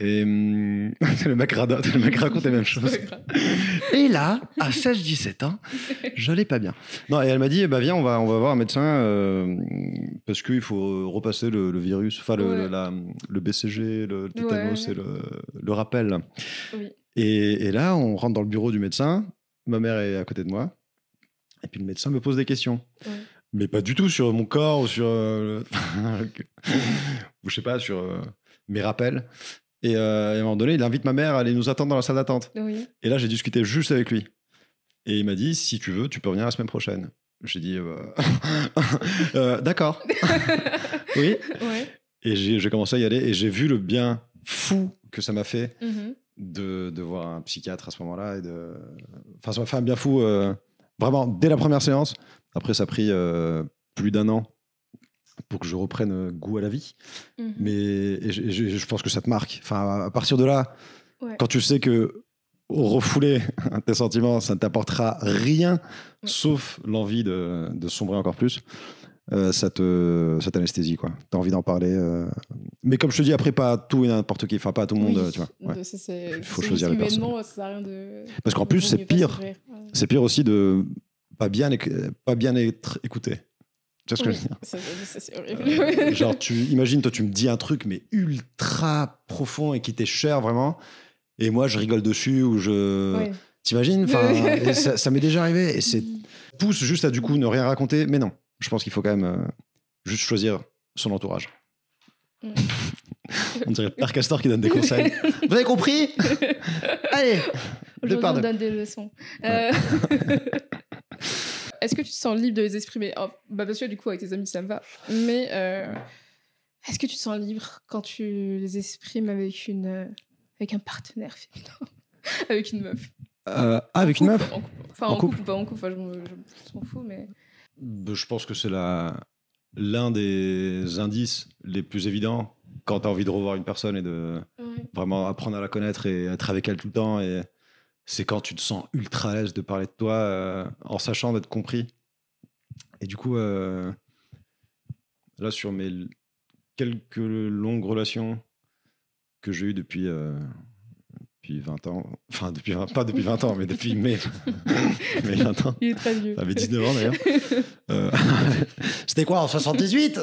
Et hum, le mec radote, le mec raconte les mêmes choses. Et là, à 16-17 ans, j'allais pas bien. Non, et elle m'a dit, eh ben, viens, on va, on va voir un médecin euh, parce qu'il faut repasser le, le virus, enfin le, Ouais. le- la- le BCG, le tétanos Ouais. et le, le rappel. Oui. Et, et là, on rentre dans le bureau du médecin, ma mère est à côté de moi, et puis le médecin me pose des questions. Ouais. Mais pas du tout sur mon corps ou sur. euh, ou je sais pas, sur euh, mes rappels. Et, euh, et à un moment donné, il invite ma mère à aller nous attendre dans la salle d'attente. Oui. Et là, j'ai discuté juste avec lui. Et il m'a dit, si tu veux, tu peux venir la semaine prochaine. J'ai dit, euh, Euh, d'accord. oui. Ouais. Et j'ai commencé à y aller et j'ai vu le bien fou que ça m'a fait Mhm. de, de voir un psychiatre à ce moment-là. et de... Enfin, ça m'a fait un bien fou, vraiment, dès la première séance. Après, ça a pris plus d'un an pour que je reprenne euh, goût à la vie. Mhm. Mais et je, et je- je pense que ça te marque. Enfin, à partir de là, Ouais. quand tu sais que refouler tes sentiments, ça ne t'apportera rien, Ouais. sauf l'envie de, de sombrer encore plus. euh, ça te ça t'anesthésie quoi t'as envie d'en parler euh. mais comme je te dis après pas à tout et n'importe qui enfin pas à tout le monde Oui. tu vois ouais. Ça, faut choisir les personnes. de. Parce qu'en plus, c'est pire. Ouais. c'est pire aussi de pas bien pas bien être écouté tu vois ce que Oui, je veux dire c'est Euh, horrible. genre tu imagines toi tu me dis un truc mais ultra profond et qui t'est cher vraiment et moi je rigole dessus ou je t'imagines? Enfin ça, ça m'est déjà arrivé et c'est Mhm. pousse juste à du coup ne rien raconter mais non je pense qu'il faut quand même euh, juste choisir son entourage Mm. on dirait père Castor qui donne des conseils vous avez compris? Allez Aujourd'hui, on donne des leçons. Euh, est-ce que tu te sens libre de les exprimer? Oh, bah Parce que du coup, avec tes amis, ça me va. Mais euh, est-ce que tu te sens libre quand tu les exprimes avec, une, euh, avec un partenaire féminin? Avec une meuf Euh, ah, avec une meuf? couple, en couple. Enfin, En en, couple. couple ou pas en couple, enfin, je, me- je m'en fous, mais. Ben, Je pense que c'est l'un des indices les plus évidents quand tu as envie de revoir une personne et de Ouais. vraiment apprendre à la connaître et être avec elle tout le temps. Et c'est quand tu te sens ultra à de parler de toi euh, en sachant d'être compris. Et du coup, euh, là, sur mes quelques longues relations que j'ai eues depuis, euh, depuis 20 ans, enfin, depuis, 20 pas depuis 20 ans, mais depuis mai, mai 20 ans, Il est très vieux. ça avait 19 ans d'ailleurs. Euh, C'était quoi en 78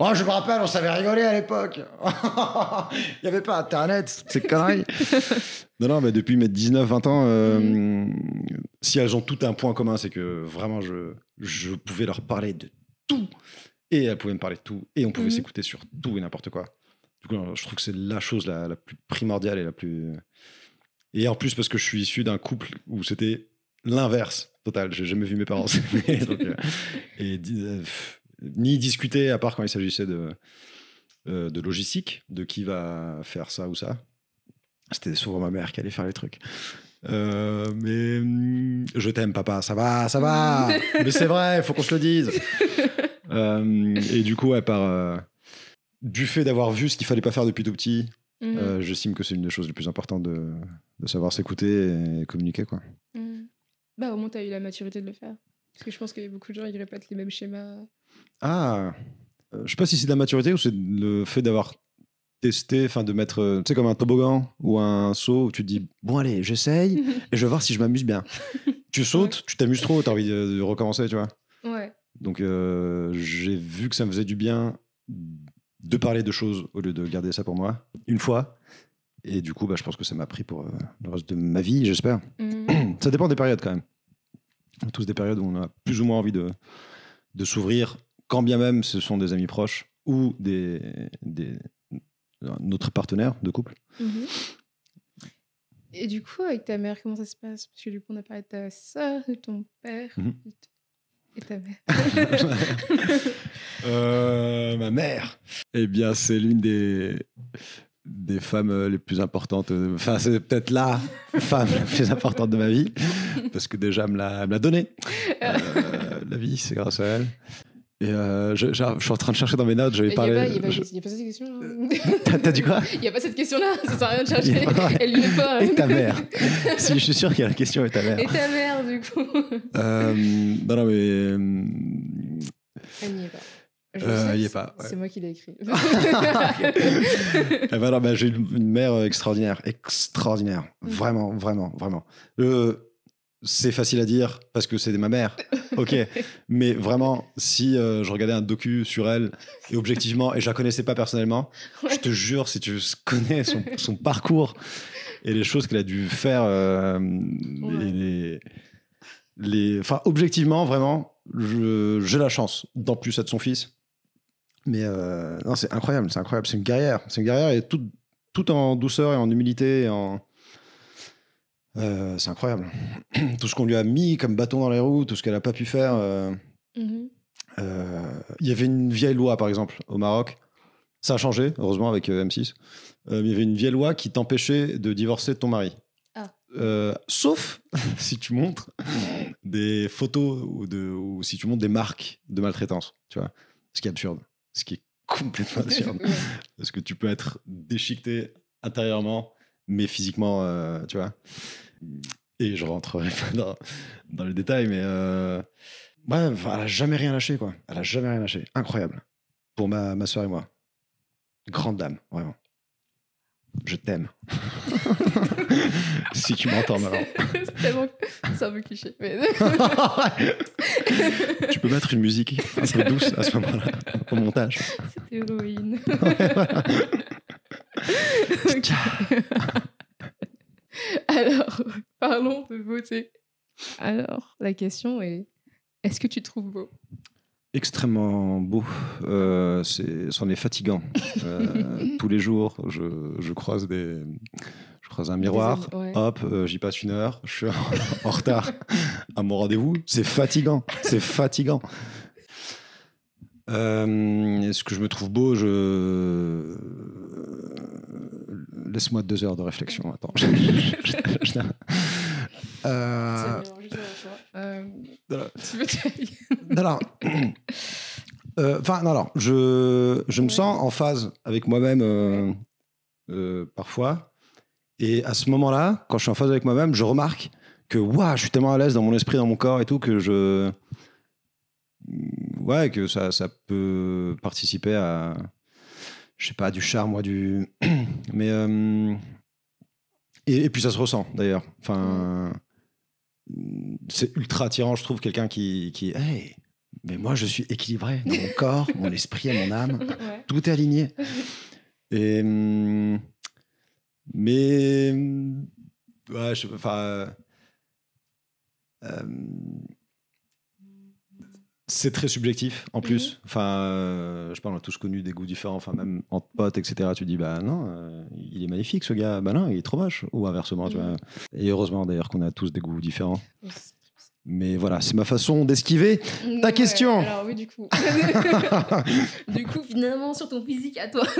Oh, je me rappelle, on savait rigoler à l'époque. Il n'y avait pas Internet, c'est conneries. Non, non, mais depuis mes 19-20 ans, euh, si elles ont tout un point commun, c'est que vraiment, je, je pouvais leur parler de tout. Et elles pouvaient me parler de tout. Et on pouvait Mhm. s'écouter sur tout et n'importe quoi. Je trouve que c'est la chose la, la plus primordiale et la plus. Et en plus, parce que je suis issu d'un couple où c'était l'inverse total. J'ai jamais vu mes parents s'aimer. euh, et euh, ni discuter, à part quand il s'agissait de, euh, de logistique, de qui va faire ça ou ça. C'était souvent ma mère qui allait faire les trucs. Euh, mais hum, je t'aime, papa, ça va, ça va. mais c'est vrai, il faut qu'on se le dise. Euh, et du coup, ouais, par, du fait d'avoir vu ce qu'il fallait pas faire depuis tout petit, Mhm. euh, j'estime que c'est une des choses les plus importantes de, de savoir s'écouter et communiquer. Quoi. Mhm. Bah, au moins, t'as eu la maturité de le faire. Parce que je pense qu'il y a beaucoup de gens, ils répètent les mêmes schémas. Ah, euh, je sais pas si c'est de la maturité ou c'est le fait d'avoir testé, enfin de mettre, euh, tu sais, comme un toboggan ou un saut où tu te dis, bon allez, j'essaye et je vais voir si je m'amuse bien. tu sautes, tu t'amuses trop, t'as envie de, de recommencer, tu vois. ouais. Donc euh, j'ai vu que ça me faisait du bien de parler de choses au lieu de garder ça pour moi, une fois. Et du coup, bah, je pense que ça m'a pris pour euh, le reste de ma vie, j'espère. Mhm. Ça dépend des périodes quand même. On a tous des périodes où on a plus ou moins envie de, de s'ouvrir, quand bien même ce sont des amis proches ou des, des, notre partenaire de couple. Mhm. Et du coup, avec ta mère, comment ça se passe? Parce que du coup, on a parlé de ta soeur, de ton père Mhm. de t- et ta mère. Euh, ma mère Eh bien, c'est l'une des, des femmes euh, les plus importantes. euh, Enfin, c'est peut-être la femme la plus importante de ma vie, parce que déjà, elle me l'a elle me l'a donnée. Euh, la vie, c'est grâce à elle. Et euh, je, je- je suis en train de chercher dans mes notes, je vais Il n'y a, pas- il je- il a cette question. hein. T'as dit quoi? Il n'y a pas cette question-là, ça sert à rien de Il chercher. pas- Elle lui est pas. Et ta mère Si, je suis sûr qu'il y a la question et ta mère. Et ta mère, du coup. Euh, non, non, mais. euh, Elle n'y est pas. Euh, y est c'est- pas, ouais. C'est moi qui l'ai écrit. Eh ben alors, bah, j'ai une, une mère extraordinaire, extraordinaire, Mhm. vraiment, vraiment, vraiment. C'est facile à dire parce que c'est ma mère, ok. Mais vraiment, si euh, je regardais un docu sur elle et objectivement, et je la connaissais pas personnellement, Ouais. je te jure, si tu connais son, son parcours et les choses qu'elle a dû faire, euh, Ouais. et les, les, enfin, objectivement, vraiment, j'ai la chance d'en plus être son fils. Mais euh, non, c'est incroyable, c'est incroyable. C'est une guerrière. C'est une guerrière et tout, tout en douceur et en humilité. Et en... Euh, c'est incroyable. tout ce qu'on lui a mis comme bâton dans les roues, tout ce qu'elle n'a pas pu faire. euh, Mhm. euh, Il y avait une vieille loi, par exemple, au Maroc. Ça a changé, heureusement, avec euh, M6. Euh, mais il y avait une vieille loi qui t'empêchait de divorcer de ton mari. Ah. Euh, sauf si tu montres des photos ou, de, ou si tu montres des marques de maltraitance, tu vois. Ce qui est absurde. Ce qui est complètement absurde. Parce que tu peux être déchiqueté intérieurement, mais physiquement, euh, tu vois. Et je rentrerai pas dans, dans les détails, mais euh, ouais, elle a jamais rien lâché, quoi. Elle a jamais rien lâché. Incroyable. Pour ma, ma soeur et moi. Grande dame, vraiment. Je t'aime. si tu m'entends maintenant. c'est tellement. Un peu cliché. Mais... tu peux mettre une musique un peu douce à ce moment-là, au montage. C'est héroïne. Alors, parlons de beauté. Alors, la question est est-ce que tu te trouves beau? Extrêmement beau. Euh, c'est, c'en est fatigant. Euh, tous les jours, je, je croise des, je croise un miroir. amis, ouais. Hop, euh, j'y passe une heure. Je suis en, en retard à mon rendez-vous. C'est fatigant. C'est fatigant. Euh, est-ce que je me trouve beau? Je laisse-moi deux heures de réflexion. Attends. Je- je- je- Euh, Enfin, non, non. Je, je me sens en phase avec moi-même euh, euh, parfois. Et à ce moment-là, quand je suis en phase avec moi-même, je remarque que waouh, je suis tellement à l'aise dans mon esprit, dans mon corps et tout, que je. ouais, que ça, ça peut participer à, je sais pas, du charme, moi, du. Mais. euh, et, et puis ça se ressent d'ailleurs. Enfin. C'est ultra attirant, je trouve, quelqu'un qui. qui hey, mais moi, je suis équilibré dans mon corps, mon esprit et mon âme. Ouais. Tout est aligné. Et. Mais. Ouais, je sais pas. Enfin. euh, euh, c'est très subjectif en plus. Enfin, euh, je parle, on a tous connu des goûts différents, enfin, même entre potes, etc. Tu dis, bah non, euh, il est magnifique ce gars, bah non, il est trop moche. Ou inversement, tu Mhm. vois. Et heureusement d'ailleurs qu'on a tous des goûts différents. Mais voilà, c'est ma façon d'esquiver. Ta Ouais, question. Alors oui, du coup. du coup, finalement, sur ton physique à toi.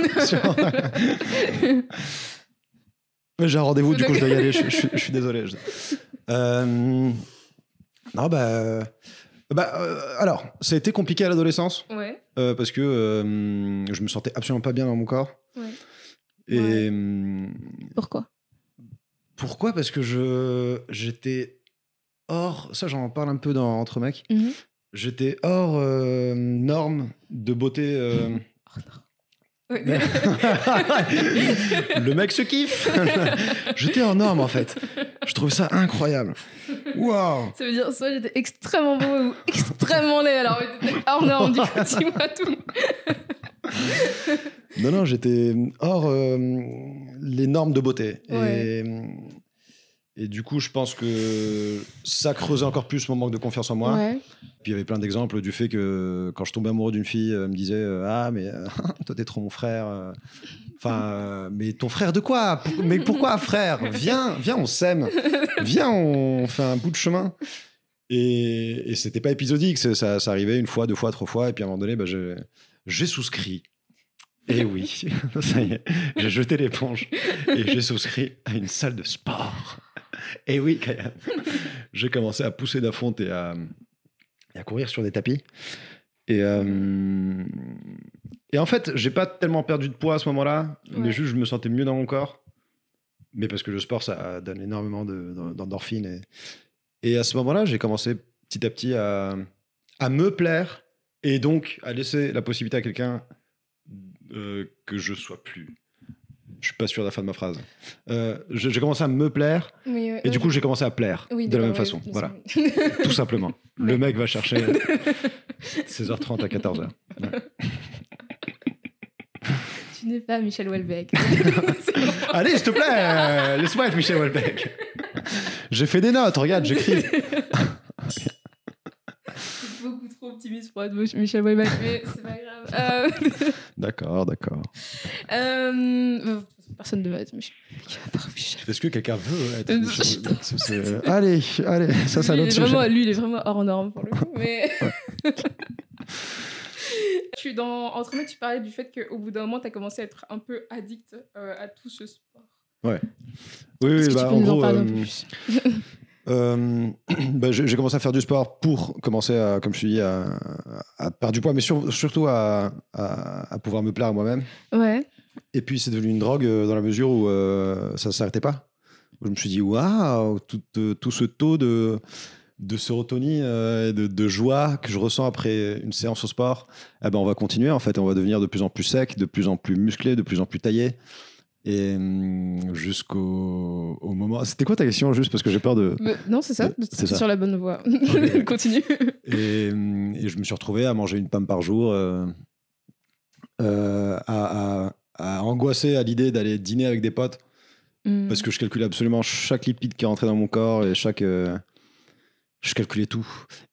J'ai un rendez-vous, du coup je dois y aller, je, je- je suis désolé. Je- Euh, non, bah. Bah, euh, alors, ça a été compliqué à l'adolescence. ouais. Euh, parce que euh, je me sentais absolument pas bien dans mon corps. Ouais. Et Ouais. euh, Pourquoi? Pourquoi? Parce que je j'étais hors. Ça, j'en parle un peu dans Entre mecs. Mhm. J'étais hors euh, norme de beauté. euh, Le mec se kiffe. j'étais hors norme en fait. Je trouve ça incroyable. Waouh. Ça veut dire soit j'étais extrêmement beau ou extrêmement laid. Alors, t'étais hors norme, du coup, dis-moi tout. Non, non, j'étais hors euh, les normes de beauté. Ouais. Et, et du coup, je pense que ça creusait encore plus mon manque de confiance en moi. Ouais. Puis il y avait plein d'exemples du fait que quand je tombais amoureux d'une fille, elle me disait euh, Ah, mais euh, toi, t'es trop mon frère. euh. Enfin, euh, mais ton frère de quoi? Mais pourquoi, frère? Viens, viens, on s'aime. Viens, on fait un bout de chemin. Et, et c'était pas épisodique, ça, ça arrivait une fois, deux fois, trois fois. Et puis à un moment donné, bah, j'ai j'ai souscrit. Et oui, ça y est, j'ai jeté l'éponge et j'ai souscrit à une salle de sport. Et oui, Kaya, j'ai commencé à pousser d'affronte et à, et à courir sur des tapis. Et, euh, et en fait, j'ai pas tellement perdu de poids à ce moment-là, mais juste je me sentais mieux dans mon corps. Mais parce que le sport, ça donne énormément de- d'endorphines. Et, et à ce moment-là, j'ai commencé petit à petit à, à me plaire et donc à laisser la possibilité à quelqu'un euh, que je sois plus. Je suis pas sûr de la fin de ma phrase. Euh, j'ai commencé à me plaire Oui, et du coup, j'ai commencé à plaire Oui, de la même façon. Voilà, tout simplement. Le mec va chercher 16h30 à 14h. Tu n'es pas Michel Houellebecq. Allez, s'il te plaît, laisse-moi être Michel Houellebecq. J'ai fait des notes, regarde, j'écris. Trop optimiste pour être Michel Houellebecq, mais c'est pas grave. Euh, D'accord, d'accord. euh, Personne ne va être Michel Est-ce que quelqu'un veut être Euh, Michel Allez, allez, ça c'est un lui, il autre est vraiment, sujet. lui, il est vraiment hors norme pour le coup. Mais. tu, dans Entre mecs, tu parlais du fait qu'au bout d'un moment, tu as commencé à être un peu addict euh, à tout ce sport. Oui, Est-ce oui, que bah, en nous en gros, euh, bah, j'ai commencé à faire du sport pour commencer à, comme je te dis, à, à perdre du poids, mais sur- surtout à, à- à pouvoir me plaire à moi-même. Ouais. Et puis c'est devenu une drogue euh, dans la mesure où euh, ça ne s'arrêtait pas. Je me suis dit, waouh, tout, tout ce taux de, de sérotonine, euh, et de, de joie que je ressens après une séance au sport, eh ben, on va continuer en fait. On va devenir de plus en plus sec, de plus en plus musclé, de plus en plus taillé. Et hum, jusqu'au au moment. C'était quoi ta question juste parce que j'ai peur de. Mais non, c'est ça. C'est ça. sur la bonne voie. Continue. Et, hum, et je me suis retrouvé à manger une pomme par jour, euh, euh, à, à- à angoisser à l'idée d'aller dîner avec des potes Mm. parce que je calculais absolument chaque lipide qui rentrait dans mon corps et chaque. euh, je calculais tout.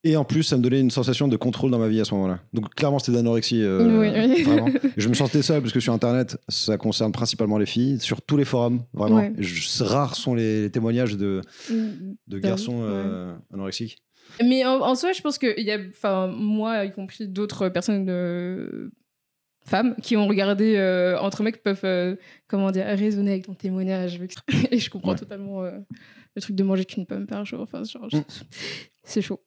Et en plus, ça me donnait une sensation de contrôle dans ma vie à ce moment-là. Donc clairement, c'était de l'anorexie. euh, Oui, oui. Vraiment. Je me sentais seul parce que sur Internet, ça concerne principalement les filles, sur tous les forums, vraiment. Ouais. Et je- rares sont les, les témoignages de, Mm. de Bah garçons ouais. euh, anorexiques. Mais en, en soi, je pense qu'il y a, enfin, moi, y compris d'autres personnes de femmes qui ont regardé euh, entre mecs peuvent, euh, comment dire, raisonner avec ton témoignage. Et je comprends Ouais. totalement euh, le truc de manger qu'une pomme par jour. Enfin, genre, Mm. c'est chaud.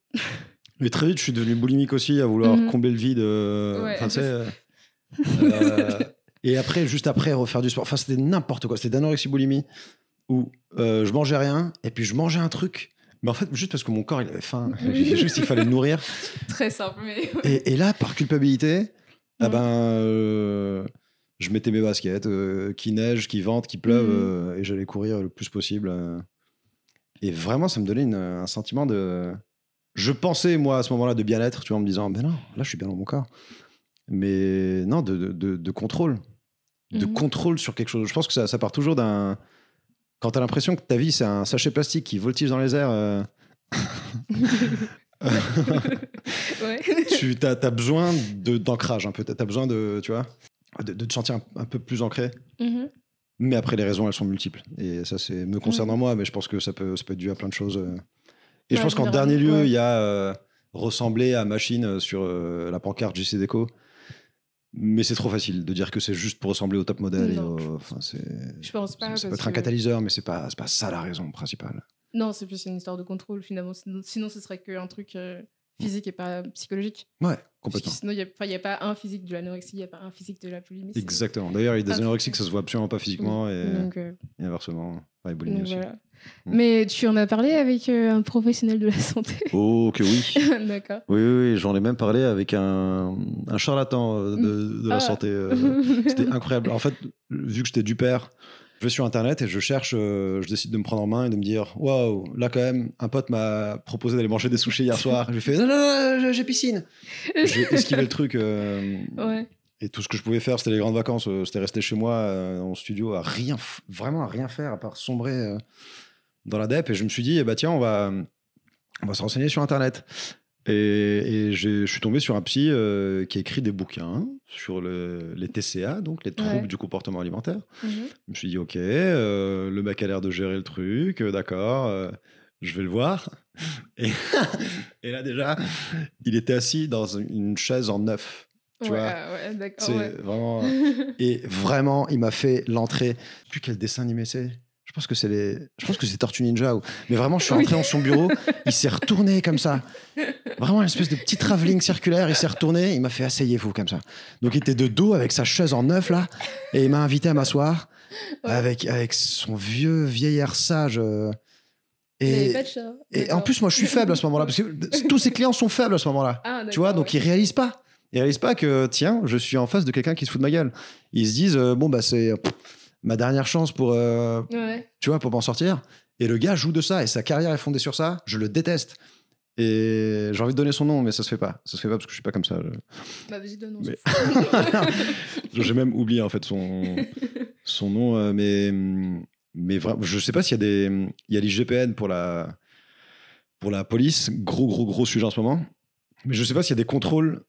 Mais très vite, je suis devenu boulimique aussi, à vouloir Mhm. combler le vide. euh, Ouais, euh, euh, et après, juste après, refaire du sport. Enfin, c'était n'importe quoi. C'était d'anorexie boulimie où euh, je mangeais rien et puis je mangeais un truc. Mais en fait, juste parce que mon corps, il avait faim. juste, il fallait le nourrir. Très simple, mais. Et, et là, par culpabilité, ah ben, euh, je mettais mes baskets, euh, qui neige, qui vente, qui pleuve, mhm. euh, et j'allais courir le plus possible. Et vraiment, ça me donnait un sentiment de. Je pensais, moi, à ce moment-là, de bien-être, tu vois, en me disant, ben non, là, je suis bien dans mon corps. Mais non, de, de, contrôle. De mhm. contrôle sur quelque chose. Je pense que ça, ça part toujours d'un. Quand tu as l'impression que ta vie, c'est un sachet plastique qui voltige dans les airs. Tu as, besoin d'ancrage un peu. Tu as besoin de, tu vois, de, te sentir un, peu plus ancré. Mm-hmm. Mais après, les raisons, elles sont multiples. Et ça, c'est me concernant mm. moi, mais je pense que ça peut, ça peut être dû à plein de choses. Euh. Et je pense qu'en dernier lieu, il y a euh, ressembler à machine euh, sur la pancarte JC Deco. Mais c'est trop facile de dire que c'est juste pour ressembler au top modèle. Et enfin, je pense pas. Ça peut être un catalyseur, mais c'est pas, pas ça la raison principale. Non, c'est plus une histoire de contrôle finalement. Sinon, ce serait qu'un truc euh, physique et pas psychologique. Ouais, complètement. sinon, il n'y a, pas un physique de l'anorexie, il n'y a pas un physique de la boulimie. Exactement. D'ailleurs, il y a des anorexiques, ça se voit absolument pas physiquement et, euh, et, inversement. Ouais, boulimie aussi. Mm. Mais tu en as parlé avec euh, un professionnel de la santé? Oh, que oui. D'accord. Oui, oui, j'en ai même parlé avec un, un charlatan de, de la ah. santé. C'était incroyable. En fait, vu que j'étais du père, je vais sur Internet et je cherche, euh, je décide de me prendre en main et de me dire Waouh, là quand même, un pote m'a proposé d'aller manger des sushis hier soir. J'ai fait Non, non, non, j'ai piscine. J'ai esquivé le truc. Euh, ouais. Et tout ce que je pouvais faire, c'était les grandes vacances. Euh, c'était rester chez moi en studio à rien, vraiment à rien faire à part sombrer dans la DEP. Et je me suis dit, eh bah, tiens, on va, on va se renseigner sur Internet. Et, je suis tombé sur un psy euh, qui a écrit des bouquins sur les TCA, donc les troubles du comportement alimentaire. Mhm. Je me suis dit, ok, euh, le mec a l'air de gérer le truc, euh, d'accord, je vais le voir. Et, et, là déjà, il était assis dans une chaise en neuf. Tu vois, ouais, vraiment. et vraiment, il m'a fait l'entrée. Plus quel dessin animé c'est? Je pense que c'est les, je pense que c'est Tortue Ninja. Ou... Mais vraiment, je suis entré dans son bureau, il s'est retourné comme ça. Vraiment une espèce de petit travelling circulaire. Il s'est retourné, il m'a fait asseyez-vous comme ça. Donc il était de dos avec sa chaise en neuf là, et il m'a invité à m'asseoir avec avec son vieux vieillard sage. Euh, et, et en plus, moi, je suis faible à ce moment-là parce que tous ses clients sont faibles à ce moment-là. Ah, tu vois, donc ils réalisent pas. Ils réalisent pas que tiens, je suis en face de quelqu'un qui se fout de ma gueule. Ils se disent euh, bon bah c'est ma dernière chance pour, euh, tu vois, pour m'en sortir. Et le gars joue de ça et sa carrière est fondée sur ça. Je le déteste. Et j'ai envie de donner son nom, mais ça se fait pas. Ça se fait pas parce que je suis pas comme ça. Bah vas-y, donne mais... J'ai même oublié en fait son, son nom, euh, mais mais vraiment, je sais pas s'il y a des, il y a l'IGPN pour la pour la police, gros gros gros sujet en ce moment. Mais je sais pas s'il y a des contrôles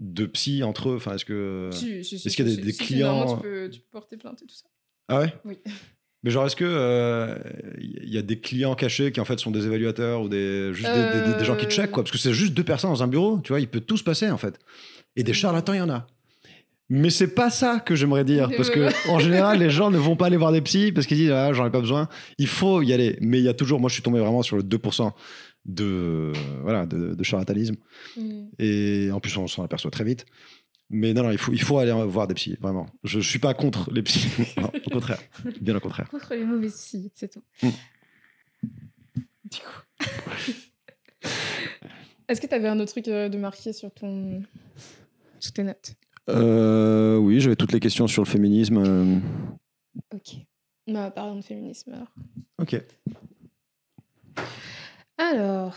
de psy entre eux. Enfin, est-ce que est-ce qu'il y a des, clients tu peux, tu peux porter plainte et tout ça. Ah ouais? Oui. Mais genre, est-ce que il euh, y a des clients cachés qui en fait sont des évaluateurs ou des, juste des, gens qui checkent quoi? Parce que c'est juste deux personnes dans un bureau, tu vois, il peut tout se passer en fait. Et des charlatans, il y en a. Mais c'est pas ça que j'aimerais dire, parce que en général, les gens ne vont pas aller voir des psys parce qu'ils disent ah j'en ai pas besoin. Il faut y aller, mais il y a toujours. Moi, je suis tombé vraiment sur le 2% de voilà de, charlatanisme. Mm. Et en plus, on s'en aperçoit très vite. Mais non, non, il faut, il faut aller voir des psys, vraiment. Je ne suis pas contre les psys. au contraire. Bien au contraire. Contre les mauvais psys, c'est tout. Mm. Du coup. Est-ce que tu avais un autre truc euh, de marquer sur, ton... sur tes notes? Euh, Oui, j'avais toutes les questions sur le féminisme. Euh. Ok. Bah, parlons de féminisme alors. Ok. Alors,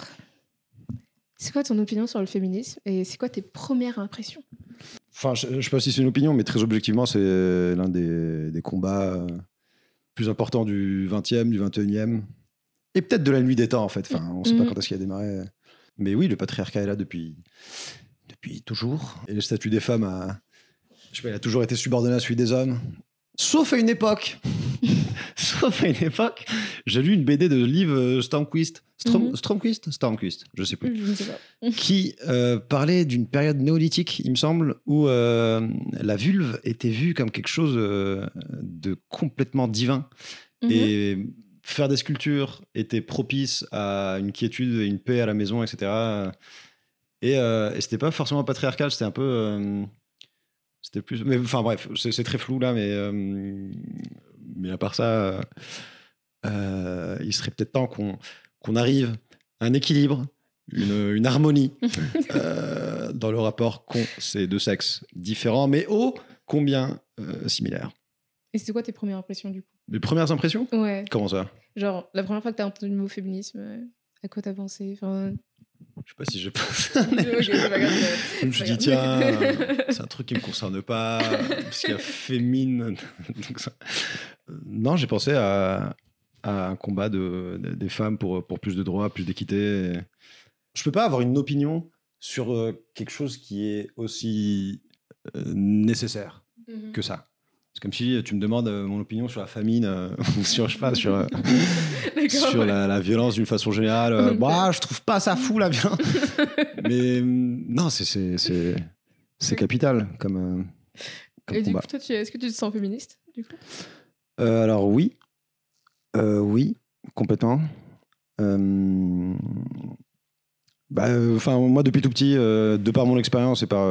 c'est quoi ton opinion sur le féminisme et c'est quoi tes premières impressions? Enfin, je ne sais pas si c'est une opinion, mais très objectivement, c'est l'un des, des, combats euh, plus importants du 20e, du 21e, et peut-être de la nuit des temps, en fait. Enfin, on ne sait pas mm. quand est-ce qu'il a démarré. Mais oui, le patriarcat est là depuis, depuis toujours. Et le statut des femmes a, je sais pas, il a toujours été subordonné à celui des hommes. Sauf à une époque. Sauf à une époque. J'ai lu une BD de Liv euh, Strom, mhm. Stromquist Stormquist, je sais plus. Je sais pas. qui euh, parlait d'une période néolithique, il me semble, où euh, la vulve était vue comme quelque chose euh, de complètement divin. Mhm. Et faire des sculptures était propice à une quiétude et une paix à la maison, etc. Et, et c'était pas forcément patriarcal, c'était un peu. c'était plus. Mais enfin bref, c'est très flou là, mais. mais à part ça. il serait peut-être temps qu'on qu'on arrive à un équilibre, une, une harmonie euh, dans le rapport qu'ont ces deux sexes différents, mais ô combien euh, similaires. Et c'était quoi tes premières impressions du coup? Les premières impressions? Ouais. Comment ça? Genre, la première fois que t'as entendu le mot féminisme, euh, à quoi t'as pensé? Enfin... Je sais pas si je pense. Je me suis dit, tiens, c'est un truc qui me concerne pas, parce qu'il y a fémine. Donc ça- Euh, Non, j'ai pensé à, à un combat de, de- des femmes pour, pour plus de droits, plus d'équité. Je peux pas avoir une opinion sur euh, quelque chose qui est aussi euh, nécessaire Mhm. que ça. C'est comme si tu me demandes euh, mon opinion sur la famine, ou sur, je sais pas, sur, sur ouais. la, la violence d'une façon générale. Bah, je trouve pas ça fou la violence. Mais hum, non, c'est c'est c'est c'est capital comme comme Et du coup, toi, tu- est-ce que tu te sens féministe du coup? Euh, alors oui, Euh, oui, complètement. Euh, bah, euh, enfin, moi depuis tout petit, euh, de par mon expérience et par,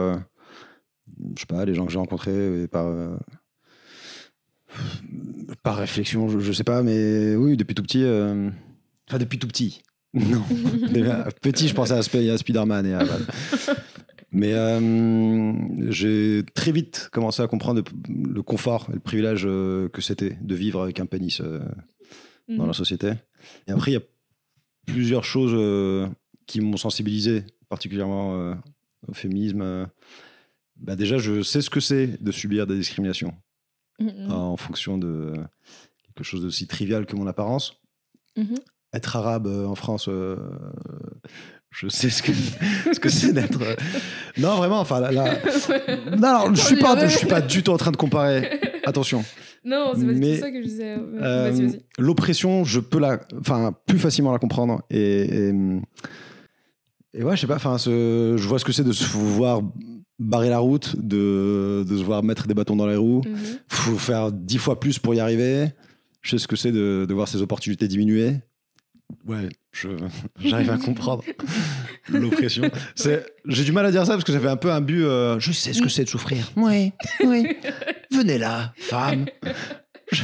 je sais pas, les gens que j'ai rencontrés par par réflexion, je, je sais pas, mais oui, depuis tout petit. Enfin, depuis tout petit. Non. Petit, je pensais à, Sp- à Spider-Man et à. Mais j'ai très vite commencé à comprendre le, confort et le privilège que c'était de vivre avec un pénis dans Mhm. la société. Et après, il y a plusieurs choses euh, qui m'ont sensibilisé, particulièrement euh, au féminisme. euh. Bah déjà, je sais ce que c'est de subir des discriminations Mhm. en fonction de quelque chose d'aussi trivial que mon apparence. Mhm. Être arabe en France, euh, je sais ce que, ce que c'est d'être. Non, vraiment, enfin, là, là- Non, alors, je suis pas, je suis pas du tout en train de comparer. Attention. Non, c'est pas du Mais, tout ça que je disais. Euh, Vas-y, vas-y. L'oppression, je peux la, enfin, plus facilement la comprendre. Et, et, et ouais, je sais pas. Enfin, je vois ce que c'est de se voir barrer la route, de, de se voir mettre des bâtons dans les roues. Mhm. Faut faire dix fois plus pour y arriver. Je sais ce que c'est de, de voir ses opportunités diminuer. Ouais, j'arrive à comprendre l'oppression. J'ai du mal à dire ça parce que ça fait un peu un but. euh, je sais ce que c'est de souffrir. Oui, oui. Venez là, femme. Je,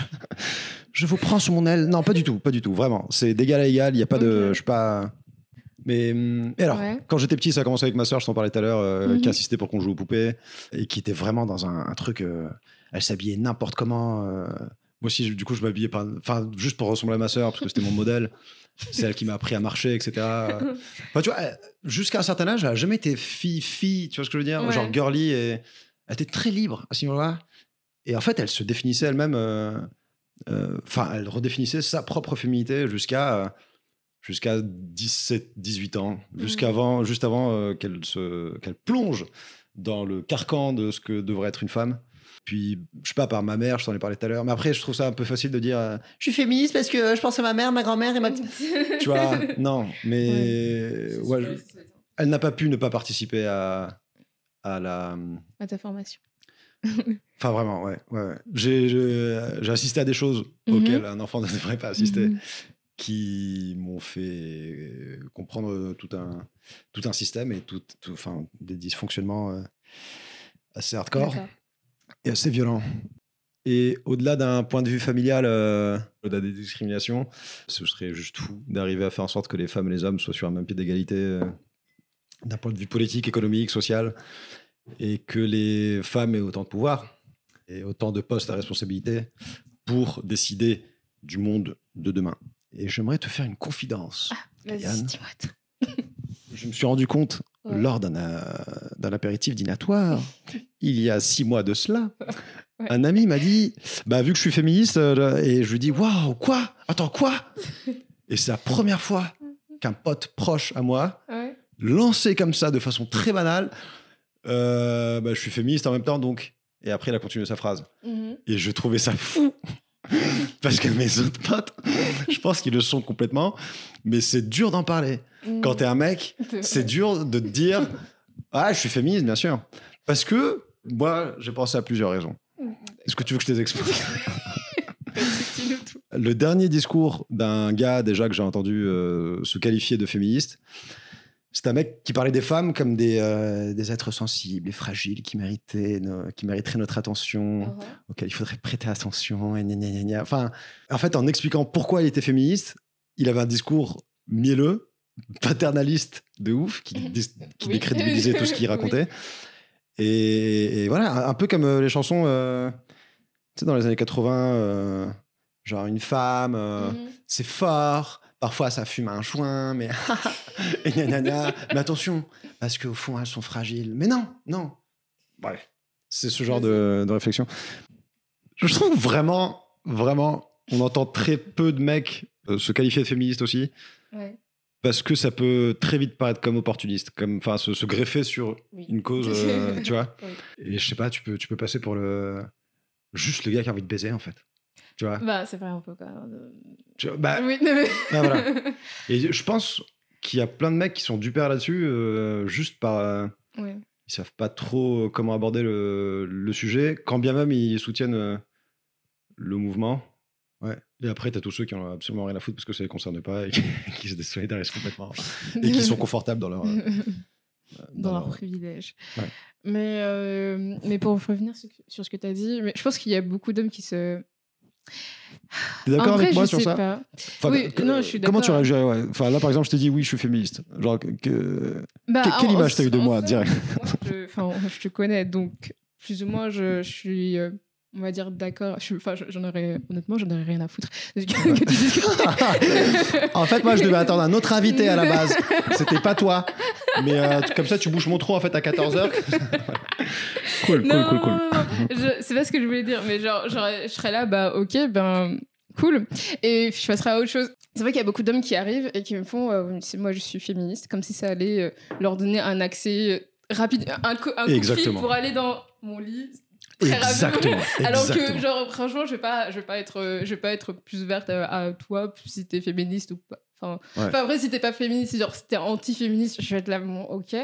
je vous prends sous mon aile. Non, pas du tout, pas du tout. Vraiment, c'est d'égal à égal. Il y a pas de, je suis pas. Mais hum, et alors, Ouais. quand j'étais petit, ça a commencé avec ma soeur. Je t'en parlais tout à l'heure, euh, Mhm. qui insistait pour qu'on joue aux poupées et qui était vraiment dans un, un truc. euh, elle s'habillait n'importe comment. euh. Moi aussi, du coup, je m'habillais pas, enfin, juste pour ressembler à ma sœur, parce que c'était mon modèle. C'est elle qui m'a appris à marcher, etc. Enfin, tu vois, jusqu'à un certain âge, elle a jamais été fille, fille, tu vois ce que je veux dire Ouais. Genre girly, et elle était très libre à ce niveau-là. Et en fait, elle se définissait elle-même, euh, euh, enfin, elle redéfinissait sa propre féminité jusqu'à euh, jusqu'à 17, 18 ans, jusqu'avant, juste avant euh, qu'elle se, qu'elle plonge dans le carcan de ce que devrait être une femme. Puis, je sais pas, par ma mère, je t'en ai parlé tout à l'heure, mais après, je trouve ça un peu facile de dire euh, Je suis féministe parce que je pense à ma mère, ma grand-mère et ma. tu vois, non, mais ouais, je- elle n'a pas pu ne pas participer à, à la. À ta formation. Enfin, vraiment, ouais. ouais, ouais. J'ai j'ai- j'ai assisté à des choses Mhm. auxquelles un enfant ne devrait pas assister, Mhm. qui m'ont fait comprendre tout un, tout un système et tout, tout- enfin, des dysfonctionnements euh, assez hardcore Et assez violents. Et au-delà d'un point de vue familial, euh, au-delà des discriminations, ce serait juste fou d'arriver à faire en sorte que les femmes et les hommes soient sur un même pied d'égalité euh, d'un point de vue politique, économique, social, et que les femmes aient autant de pouvoir et autant de postes à responsabilité pour décider du monde de demain. Et j'aimerais te faire une confidence. Vas-y, Yann. dis-moi tout. Je me suis rendu compte Ouais. lors d'un euh, d'un apéritif dînatoire, il y a six mois de cela, Ouais. un ami m'a dit bah, Vu que je suis féministe, euh, et je lui dis Waouh, quoi? Attends, quoi Et c'est la première fois qu'un pote proche à moi, Ouais. lancé comme ça de façon très banale, euh, bah, je suis féministe en même temps, donc. Et après, il a continué sa phrase. Mhm. Et je trouvais ça fou. Parce que mes autres potes, je pense qu'ils le sont complètement, mais c'est dur d'en parler. Quand t'es un mec, c'est dur de te dire Ah, je suis féministe, bien sûr. Parce que moi, j'ai pensé à plusieurs raisons. Est-ce que tu veux que je te les explique? Le dernier discours d'un gars, déjà, que j'ai entendu euh, se qualifier de féministe, c'est un mec qui parlait des femmes comme des, euh, des êtres sensibles et fragiles qui, méritaient qui mériteraient notre attention, Uh-huh. auxquels il faudrait prêter attention. Et gna gna gna gna. Enfin, en fait, en expliquant pourquoi il était féministe, il avait un discours mielleux, paternaliste de ouf, qui, qui Oui. décrédibilisait tout ce qu'il Oui. racontait. Et, et voilà, un peu comme euh, les chansons, euh, tu sais, dans les années 80, euh, genre une femme, Mhm. c'est fort. Parfois, ça fume un joint, mais et gna. Mais attention, parce qu'au fond, elles sont fragiles. Mais non, non. Bref, c'est ce genre de, de réflexion. Je trouve vraiment, vraiment, on entend très peu de mecs euh, se qualifier de féministes aussi, Ouais. parce que ça peut très vite paraître comme opportuniste, comme enfin se, se greffer sur Oui. une cause, euh, tu vois. Oui. Et je sais pas, tu peux, tu peux passer pour le juste le gars qui a envie de baiser en fait. Tu vois? Bah, c'est vrai un peu quand même. euh. Tu vois, bah, Oui, mais- ah, voilà. Et je pense qu'il y a plein de mecs qui sont du père là-dessus, euh, juste par. euh, Ouais. ils savent pas trop comment aborder le, le sujet, quand bien même ils soutiennent euh, le mouvement. Ouais. Et après, t'as tous ceux qui ont absolument rien à foutre parce que ça les concerne pas et qui, qui se désolidarisent complètement. Et qui sont confortables dans leur. euh, dans leur privilège. Ouais. Mais, euh, mais pour revenir sur, sur ce que tu as dit, mais je pense qu'il y a beaucoup d'hommes qui se. T'es d'accord avec moi sur ça pas. Enfin, Oui, que- non, je suis Comment tu réagirais ouais. Enfin, là, par exemple, je te dis oui, je suis féministe. Genre, que- Bah, Que- quelle en- image t'as eu de moi, fait, direct moi, je, te connais, donc plus ou moins, je, je suis, euh, on va dire, d'accord. Enfin, je- j'en aurais, honnêtement, j'en aurais rien à foutre. que, que tu dises que- en fait, moi, je devais attendre un autre invité à la base. C'était pas toi. Mais euh, comme ça, tu bouges mon trou en fait à 14h. cool, cool, non, cool, cool. c'est pas ce que je voulais dire, mais genre, j'aurais- je serais là, bah ok, ben cool, et je passerai à autre chose. C'est vrai qu'il y a beaucoup d'hommes qui arrivent et qui me font, euh, c'est moi je suis féministe, comme si ça allait euh, leur donner un accès euh, rapide, un, co- un coup de fil pour aller dans mon lit. Exactement. Alors que genre franchement, je vais pas, je vais pas être, je vais pas être plus ouverte à, à toi si t'es féministe ou pas. Enfin, Ouais. enfin, après si t'es pas féministe, si genre si t'es anti-féministe, je vais être là, bon, ok.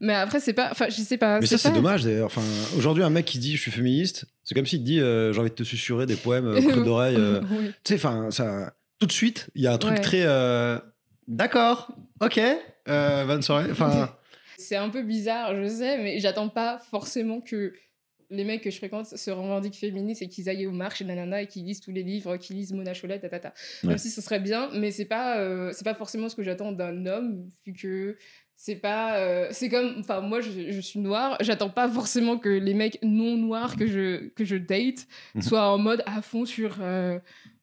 Mais après c'est pas, enfin je sais pas. Mais ça, c'est dommage d'ailleurs. Enfin, aujourd'hui, un mec qui dit je suis féministe, c'est comme s'il te dit euh, j'ai envie de te susurrer des poèmes euh, d'oreille. euh. Oui. Tu sais, enfin, ça. Tout de suite, il y a un truc Ouais. très. euh, D'accord, ok, euh, bonne soirée. Enfin, C'est un peu bizarre, je sais, mais j'attends pas forcément que les mecs que je fréquente se revendiquent féministes et qu'ils aillent aux marches et nanana et qu'ils lisent tous les livres, qu'ils lisent Mona Chollet, tatata. Ouais. Même si ce serait bien, mais c'est pas, euh, c'est pas forcément ce que j'attends d'un homme, vu que c'est pas. euh, c'est comme. Enfin, moi, je, je suis noire, j'attends pas forcément que les mecs non noirs que je, que je date Mhm. soient en mode à fond sur. euh,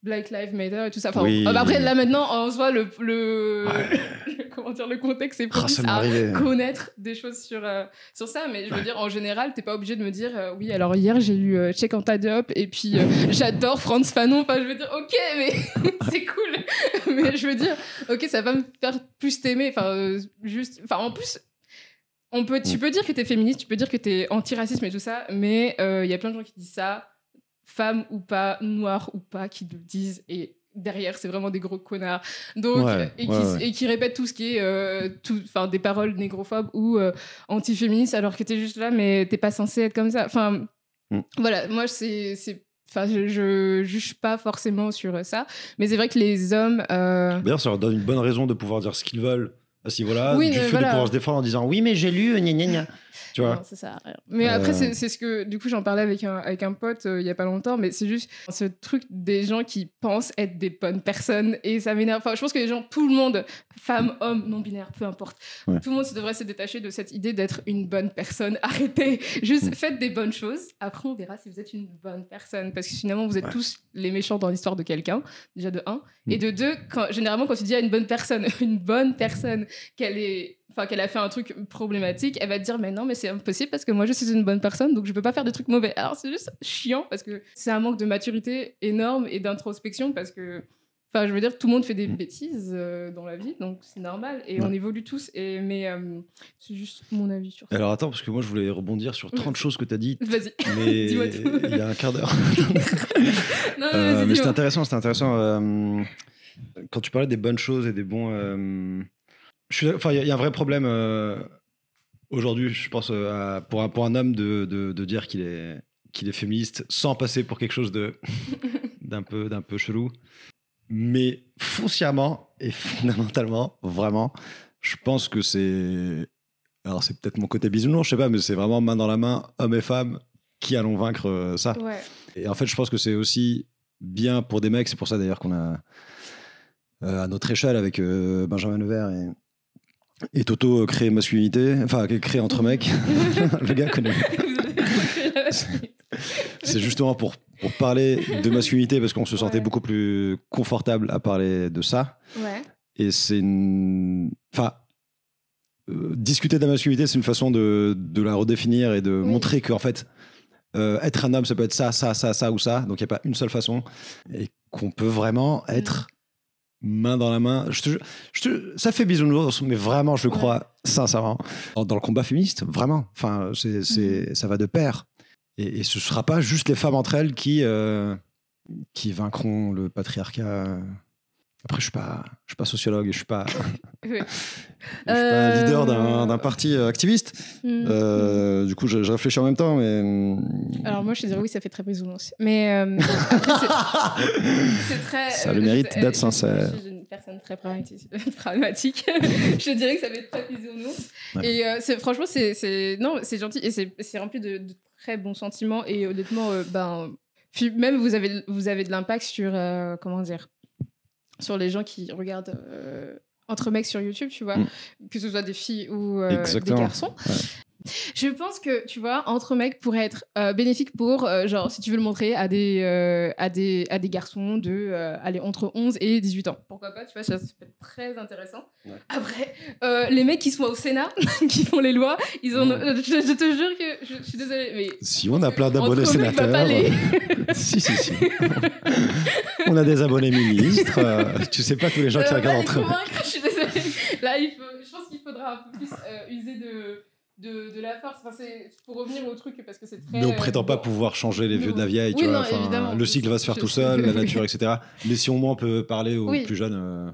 Black Lives Matter et tout ça. Enfin, Oui. euh, après, là maintenant, en soi, le, le, comment dire, le contexte est ah, propice m'est à connaître des choses sur, euh, sur ça, mais je veux Ouais. dire, en général, t'es pas obligé de me dire, euh, oui, alors hier j'ai eu euh, Check Diop et puis j'adore Franz Fanon. Enfin, je veux dire, ok, mais c'est cool. mais je veux dire, ok, ça va me faire plus t'aimer. Enfin, juste, enfin, en plus. On peut, tu Mm. peux dire que t'es féministe, tu peux dire que t'es anti-racisme et tout ça, mais il y a plein de gens qui disent ça, femmes ou pas, noirs ou pas, qui le disent, et derrière, c'est vraiment des gros connards. Donc, Ouais, et, qui, ouais, ouais. et qui répètent tout ce qui est euh, tout- des paroles négrophobes ou euh, antiféministes, alors que t'es juste là, mais t'es pas censé être comme ça. Enfin, Mm. voilà, moi, c'est- Enfin, je, je juge pas forcément sur ça, mais c'est vrai que les hommes. euh, D'ailleurs, ça leur donne une bonne raison de pouvoir dire ce qu'ils veulent à ce niveau-là, Oui, du fait voilà. de pouvoir se défendre en disant oui, mais j'ai lu, gna gna gna. Tu vois Non, ça sert à rien. Mais après, Euh. c'est c'est ce que, du coup, j'en parlais avec un, avec un pote euh, il y a pas longtemps, mais c'est juste ce truc des gens qui pensent être des bonnes personnes et ça m'énerve. Enfin, je pense que les gens, tout le monde, femmes, hommes, non-binaires, peu importe, Ouais. tout le monde devrait se détacher de cette idée d'être une bonne personne. Arrêtez. Juste Mm. faites des bonnes choses. Après, on verra si vous êtes une bonne personne. Parce que finalement, vous êtes Ouais. tous les méchants dans l'histoire de quelqu'un, déjà de un. Et Mm. de deux, quand, généralement, quand tu dis à une bonne personne, une bonne personne, qu'elle est enfin qu'elle a fait un truc problématique, elle va te dire mais non mais c'est impossible parce que moi je suis une bonne personne donc je peux pas faire de trucs mauvais. Alors c'est juste chiant parce que c'est un manque de maturité énorme et d'introspection parce que enfin je veux dire tout le monde fait des Mm. bêtises euh, dans la vie donc c'est normal et Ouais. on évolue tous et mais euh, c'est juste mon avis sur ça. Alors attends, parce que moi je voulais rebondir sur 30 choses que tu as dit, Vas-y. mais Dis-moi tout. il y a un quart d'heure. non, Euh, mais c'était intéressant, c'était intéressant. euh, quand tu parlais des bonnes choses et des bons. Enfin, il y, a- il y a un vrai problème euh, aujourd'hui, je pense, euh, pour, un, pour un homme de, de- de dire qu'il est, qu'il est féministe sans passer pour quelque chose de d'un peu, d'un peu chelou. Mais foncièrement et fondamentalement, vraiment, je pense que c'est. Alors, c'est peut-être mon côté bisounours, je sais pas, mais c'est vraiment main dans la main, hommes et femmes, qui allons vaincre euh, ça. Ouais. Et en fait, je pense que c'est aussi bien pour des mecs. C'est pour ça d'ailleurs qu'on a à notre échelle avec Benjamin Levert et, et Toto créer masculinité, enfin créer entre mecs. le gars connaît. C'est justement pour, pour, parler de masculinité parce qu'on se sentait beaucoup plus confortable à parler de ça. Ouais. Et c'est une. Enfin, euh, discuter de la masculinité, c'est une façon de, de, la redéfinir et de montrer qu'en fait, euh, être un homme, ça peut être ça, ça, ça, ça ou ça. Donc il n'y a pas une seule façon. Et qu'on peut vraiment être main dans la main. Je te, je te, ça fait bisounours, mais vraiment, je crois sincèrement. Dans, le combat féministe, vraiment. Enfin, c'est, c'est, mhm. ça va de pair. Et, ce ne sera pas juste les femmes entre elles qui, euh, qui vaincront le patriarcat après, je ne suis, pas, je suis pas sociologue et je ne suis pas, je suis pas leader d'un euh, parti euh, activiste. Hmm. Euh, du coup, je, réfléchis en même temps. Mais... Hmm. Alors, moi, je te dirais oui, ça fait très bisounours. Mais c'est très. Ça a le mérite d'être sincère. Je suis une personne très pragmatique. je dirais que ça fait très bisounours. Et franchement, c'est non, c'est gentil et c'est rempli de, très bons sentiments. Et honnêtement, ben, même vous avez, vous avez de l'impact sur. comment dire sur les gens qui regardent euh, entre mecs sur YouTube, tu vois, mm. que ce soit des filles ou euh, des garçons. Je pense que, tu vois, entre mecs pourrait être euh, bénéfique pour, euh, genre, si tu veux le montrer à des, euh, à des, à des garçons de, aller entre 11 et 18 ans. Pourquoi pas, tu vois, ça, peut être très intéressant. Après, les mecs qui sont au Sénat, qui font les lois, ils ont. Je, te jure que. Je, suis désolée, mais. Si on a plein d'abonnés sénateurs. si, si, si. on a des abonnés ministres. tu sais pas tous les gens qui regardent entre eux. Je suis désolée. Là, il faut, je pense qu'il faudra un peu plus user de de, de, la force. Enfin, c'est pour revenir au truc parce que c'est très. Mais on prétend pas pouvoir changer les vieux de la vieille, tu vois. le cycle va se faire tout seul, la nature, etc. Mais si au moins on peut parler aux plus jeunes euh,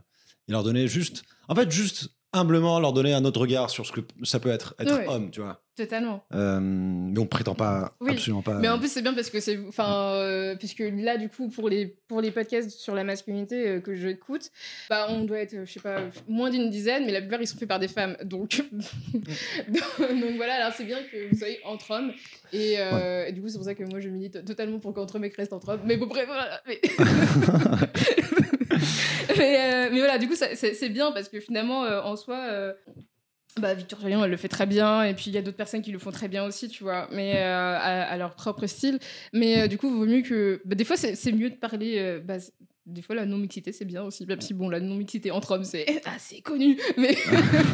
et leur donner juste, en fait, juste humblement leur donner un autre regard sur ce que ça peut être, être homme, tu vois. Totalement. Euh, mais on prétend pas, absolument pas. Mais en plus, c'est bien parce que c'est. Enfin, euh, puisque là, du coup, pour les, pour les podcasts sur la masculinité euh, que j'écoute, bah, on doit être, je sais pas, moins d'une dizaine, mais la plupart, ils sont faits par des femmes. Donc, donc, voilà, alors c'est bien que vous soyez entre hommes. Et, du coup, c'est pour ça que moi, je milite totalement pour qu'entre mecs restent entre hommes. Mais bon, bref, voilà. Mais... mais, mais, voilà, du coup, c'est bien parce que finalement, en soi bah, Victor Jaillon, elle le fait très bien, et puis il y a d'autres personnes qui le font très bien aussi, tu vois, mais euh, à, leur propre style. Mais euh, du coup, il vaut mieux que. Bah, des fois, c'est mieux de parler. Euh, bah, des fois, la non-mixité, c'est bien aussi, même si, bon, la non-mixité entre hommes, c'est assez connu, mais.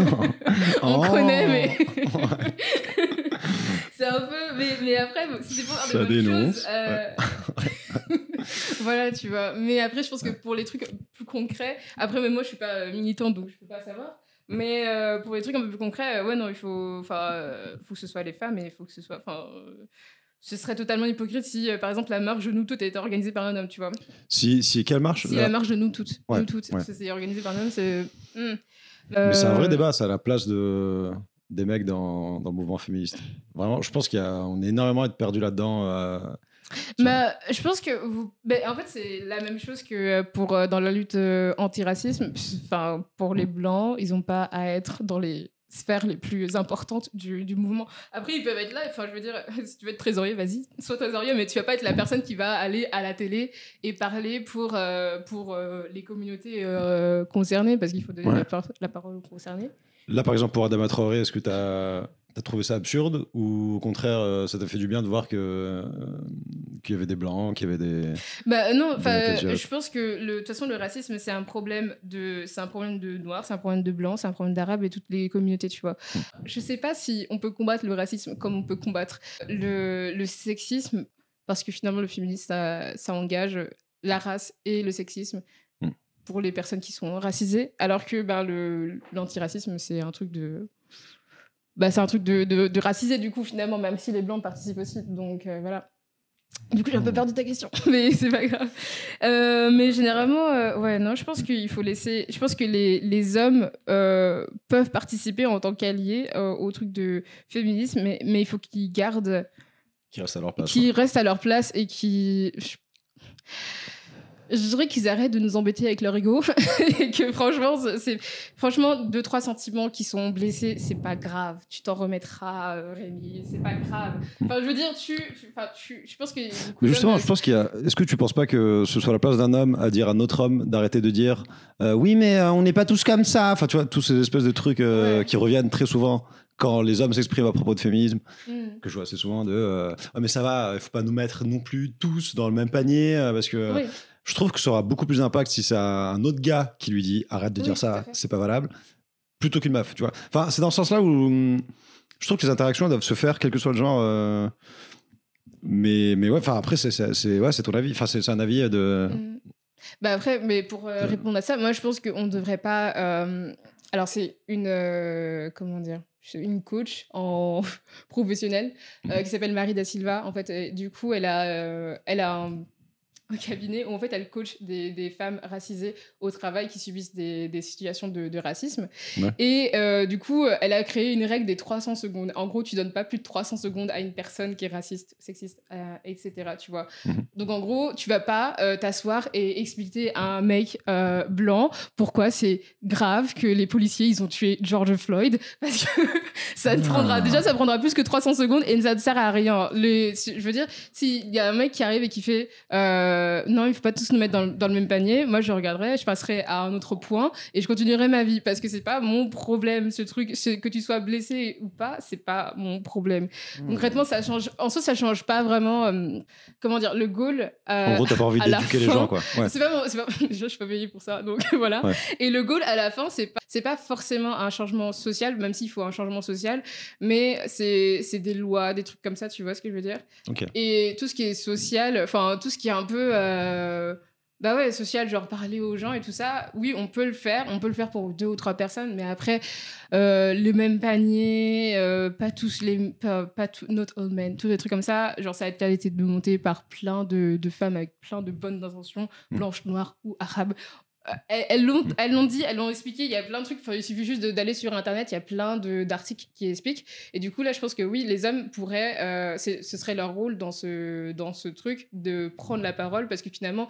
On oh. connaît, mais. c'est un peu. Mais, mais après, si c'est pour faire des bonnes choses. voilà, tu vois. Mais après, je pense que pour les trucs plus concrets, après, même moi, je suis pas militante, donc je peux pas savoir. Mais euh, pour les trucs un peu plus concrets, euh, ouais, non, il faut, euh, faut que ce soit les femmes et il faut que ce soit. Enfin, ce serait totalement hypocrite si, par exemple, la marche nous toutes était organisée par un homme, tu vois. Si, si quelle marche Si la, marche de nous toutes. nous toutes. C'est organisé par un homme, c'est. Hmm. Mais c'est un vrai débat, ça, à la place de des mecs dans, dans, le mouvement féministe. Vraiment, je pense qu'on est énormément être perdu là-dedans. Bah, je pense que vous. En fait, c'est la même chose que euh, pour, euh, dans la lutte euh, anti-racisme. Enfin, pour les Blancs, ils n'ont pas à être dans les sphères les plus importantes du, du, mouvement. Après, ils peuvent être là. Enfin, je veux dire, si tu veux être trésorier, vas-y, sois trésorier, mais tu vas pas être la personne qui va aller à la télé et parler pour, pour les communautés concernées, parce qu'il faut donner la, la, parole aux concernés. Là, par exemple, pour Adama Traoré, est-ce que tu as T'as trouvé ça absurde ou au contraire euh, ça t'a fait du bien de voir que euh, qu'il y avait des blancs, qu'il y avait des Bah non, enfin je pense que de toute façon le racisme c'est un problème de c'est un problème de noirs, c'est un problème de blancs, c'est un problème d'arabes et toutes les communautés, tu vois. Hmm. Je sais pas si on peut combattre le racisme comme on peut combattre le, le sexisme parce que finalement le féminisme ça, ça engage la race et le sexisme hmm. pour les personnes qui sont racisées alors que ben l'antiracisme c'est un truc de bah, c'est un truc de, de, racisé, du coup, finalement, même si les blancs participent aussi. Donc, euh, voilà. Du coup, j'ai un peu perdu ta question, mais c'est pas grave. Euh, mais généralement, euh, ouais, non, je pense qu'il faut laisser. Je pense que les, les hommes peuvent participer en tant qu'alliés au truc de féminisme, mais, mais il faut qu'ils gardent. Qui restent à leur place. Qui restent à leur place et qui. je dirais qu'ils arrêtent de nous embêter avec leur ego et que franchement, c'est franchement deux trois sentiments qui sont blessés, c'est pas grave. Tu t'en remettras, euh, Rémi. C'est pas grave. Enfin, je veux dire, tu, enfin, tu je pense que. Mais justement, je pense qu'il y a. Est-ce que tu penses pas que ce soit la place d'un homme à dire à notre homme d'arrêter de dire euh, oui, mais euh, on n'est pas tous comme ça. Enfin, tu vois, tous ces espèces de trucs qui reviennent très souvent quand les hommes s'expriment à propos de féminisme, mm. que je vois assez souvent de ah, mais ça va, il faut pas nous mettre non plus tous dans le même panier parce que je trouve que ça aura beaucoup plus d'impact si c'est un autre gars qui lui dit arrête de dire ça, c'est pas valable, plutôt qu'une meuf, tu vois. Enfin, c'est dans ce sens-là où je trouve que les interactions doivent se faire, quel que soit le genre. Euh, mais, mais ouais, enfin après, c'est ouais, ton avis. Enfin, c'est un avis de. Mmh. Bah après, mais pour euh, répondre à ça, moi je pense qu'on ne devrait pas. Euh, alors, c'est une. comment dire une coach en professionnel mmh. qui s'appelle Marie da Silva. En fait, du coup, elle a, elle a un un cabinet où en fait elle coach des, des, femmes racisées au travail qui subissent des, des situations de, de racisme. Et euh, du coup, elle a créé une règle des 300 secondes. En gros, tu donnes pas plus de 300 secondes à une personne qui est raciste, sexiste, euh, etc. Tu vois. Mhm. Donc en gros, tu vas pas euh, t'asseoir et expliquer à un mec blanc pourquoi c'est grave que les policiers ils ont tué George Floyd parce que ça te prendra ah. déjà ça prendra plus que 300 secondes et ça ne sert à rien. Les, je veux dire, s'il y a un mec qui arrive et qui fait euh, non, il faut pas tous nous mettre dans, le même panier. Moi, je regarderai, je passerai à un autre point et je continuerai ma vie parce que c'est pas mon problème. Ce truc, que tu sois blessé ou pas, c'est pas mon problème. Mmh. Concrètement, ça change. En soi, ça change pas vraiment. Euh, comment dire, le goal. Euh, en gros, t'as pas envie d'éduquer les gens, quoi. C'est pas, pas, je suis pas payée pour ça, donc voilà. Et le goal à la fin, c'est pas, c'est pas forcément un changement social, même s'il faut un changement social, mais c'est, des lois, des trucs comme ça. Tu vois ce que je veux dire? Et tout ce qui est social, enfin tout ce qui est un peu euh, bah ouais, social, genre parler aux gens et tout ça, oui, on peut le faire, on peut le faire pour deux ou trois personnes, mais après, euh, le même panier, euh, pas tous les, pas, pas tout, not all men, tous les trucs comme ça, genre ça a été monté par plein de, de femmes avec plein de bonnes intentions, mmh. blanches, noires ou arabes. Elles l'ont elles l'ont dit, elles l'ont expliqué. Il y a plein de trucs. il suffit juste d'aller sur internet. Il y a plein d'articles qui expliquent. Et du coup, là, je pense que oui, les hommes pourraient. Euh, ce serait leur rôle dans ce dans ce truc de prendre la parole parce que finalement,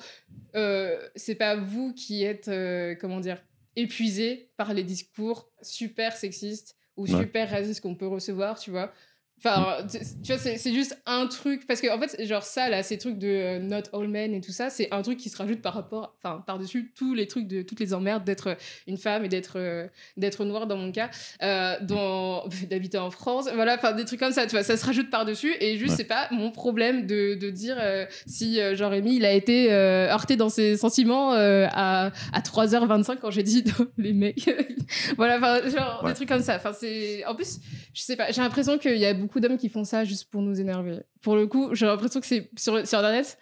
euh, c'est pas vous qui êtes euh, comment dire épuisé par les discours super sexistes ou super racistes qu'on peut recevoir. Tu vois, Enfin, tu vois, c'est juste un truc. Parce que, en fait, genre, ça, là, ces trucs de euh, not all men et tout ça, c'est un truc qui se rajoute par rapport. Enfin, par-dessus tous les trucs de toutes les emmerdes d'être une femme et d'être euh, d'être noire, dans mon cas, euh, d'habiter en France. Voilà, enfin, des trucs comme ça, tu vois, ça se rajoute par-dessus. Et juste, c'est pas mon problème de, de dire si jean Rémi, il a été heurté dans ses sentiments à, à 3h25 quand j'ai dit les mecs. voilà, enfin, genre, des trucs comme ça. Enfin, c'est. En plus, je sais pas, j'ai l'impression qu'il y a beaucoup beaucoup d'hommes qui font ça juste pour nous énerver. Pour le coup, j'ai l'impression que c'est sur, sur Internet,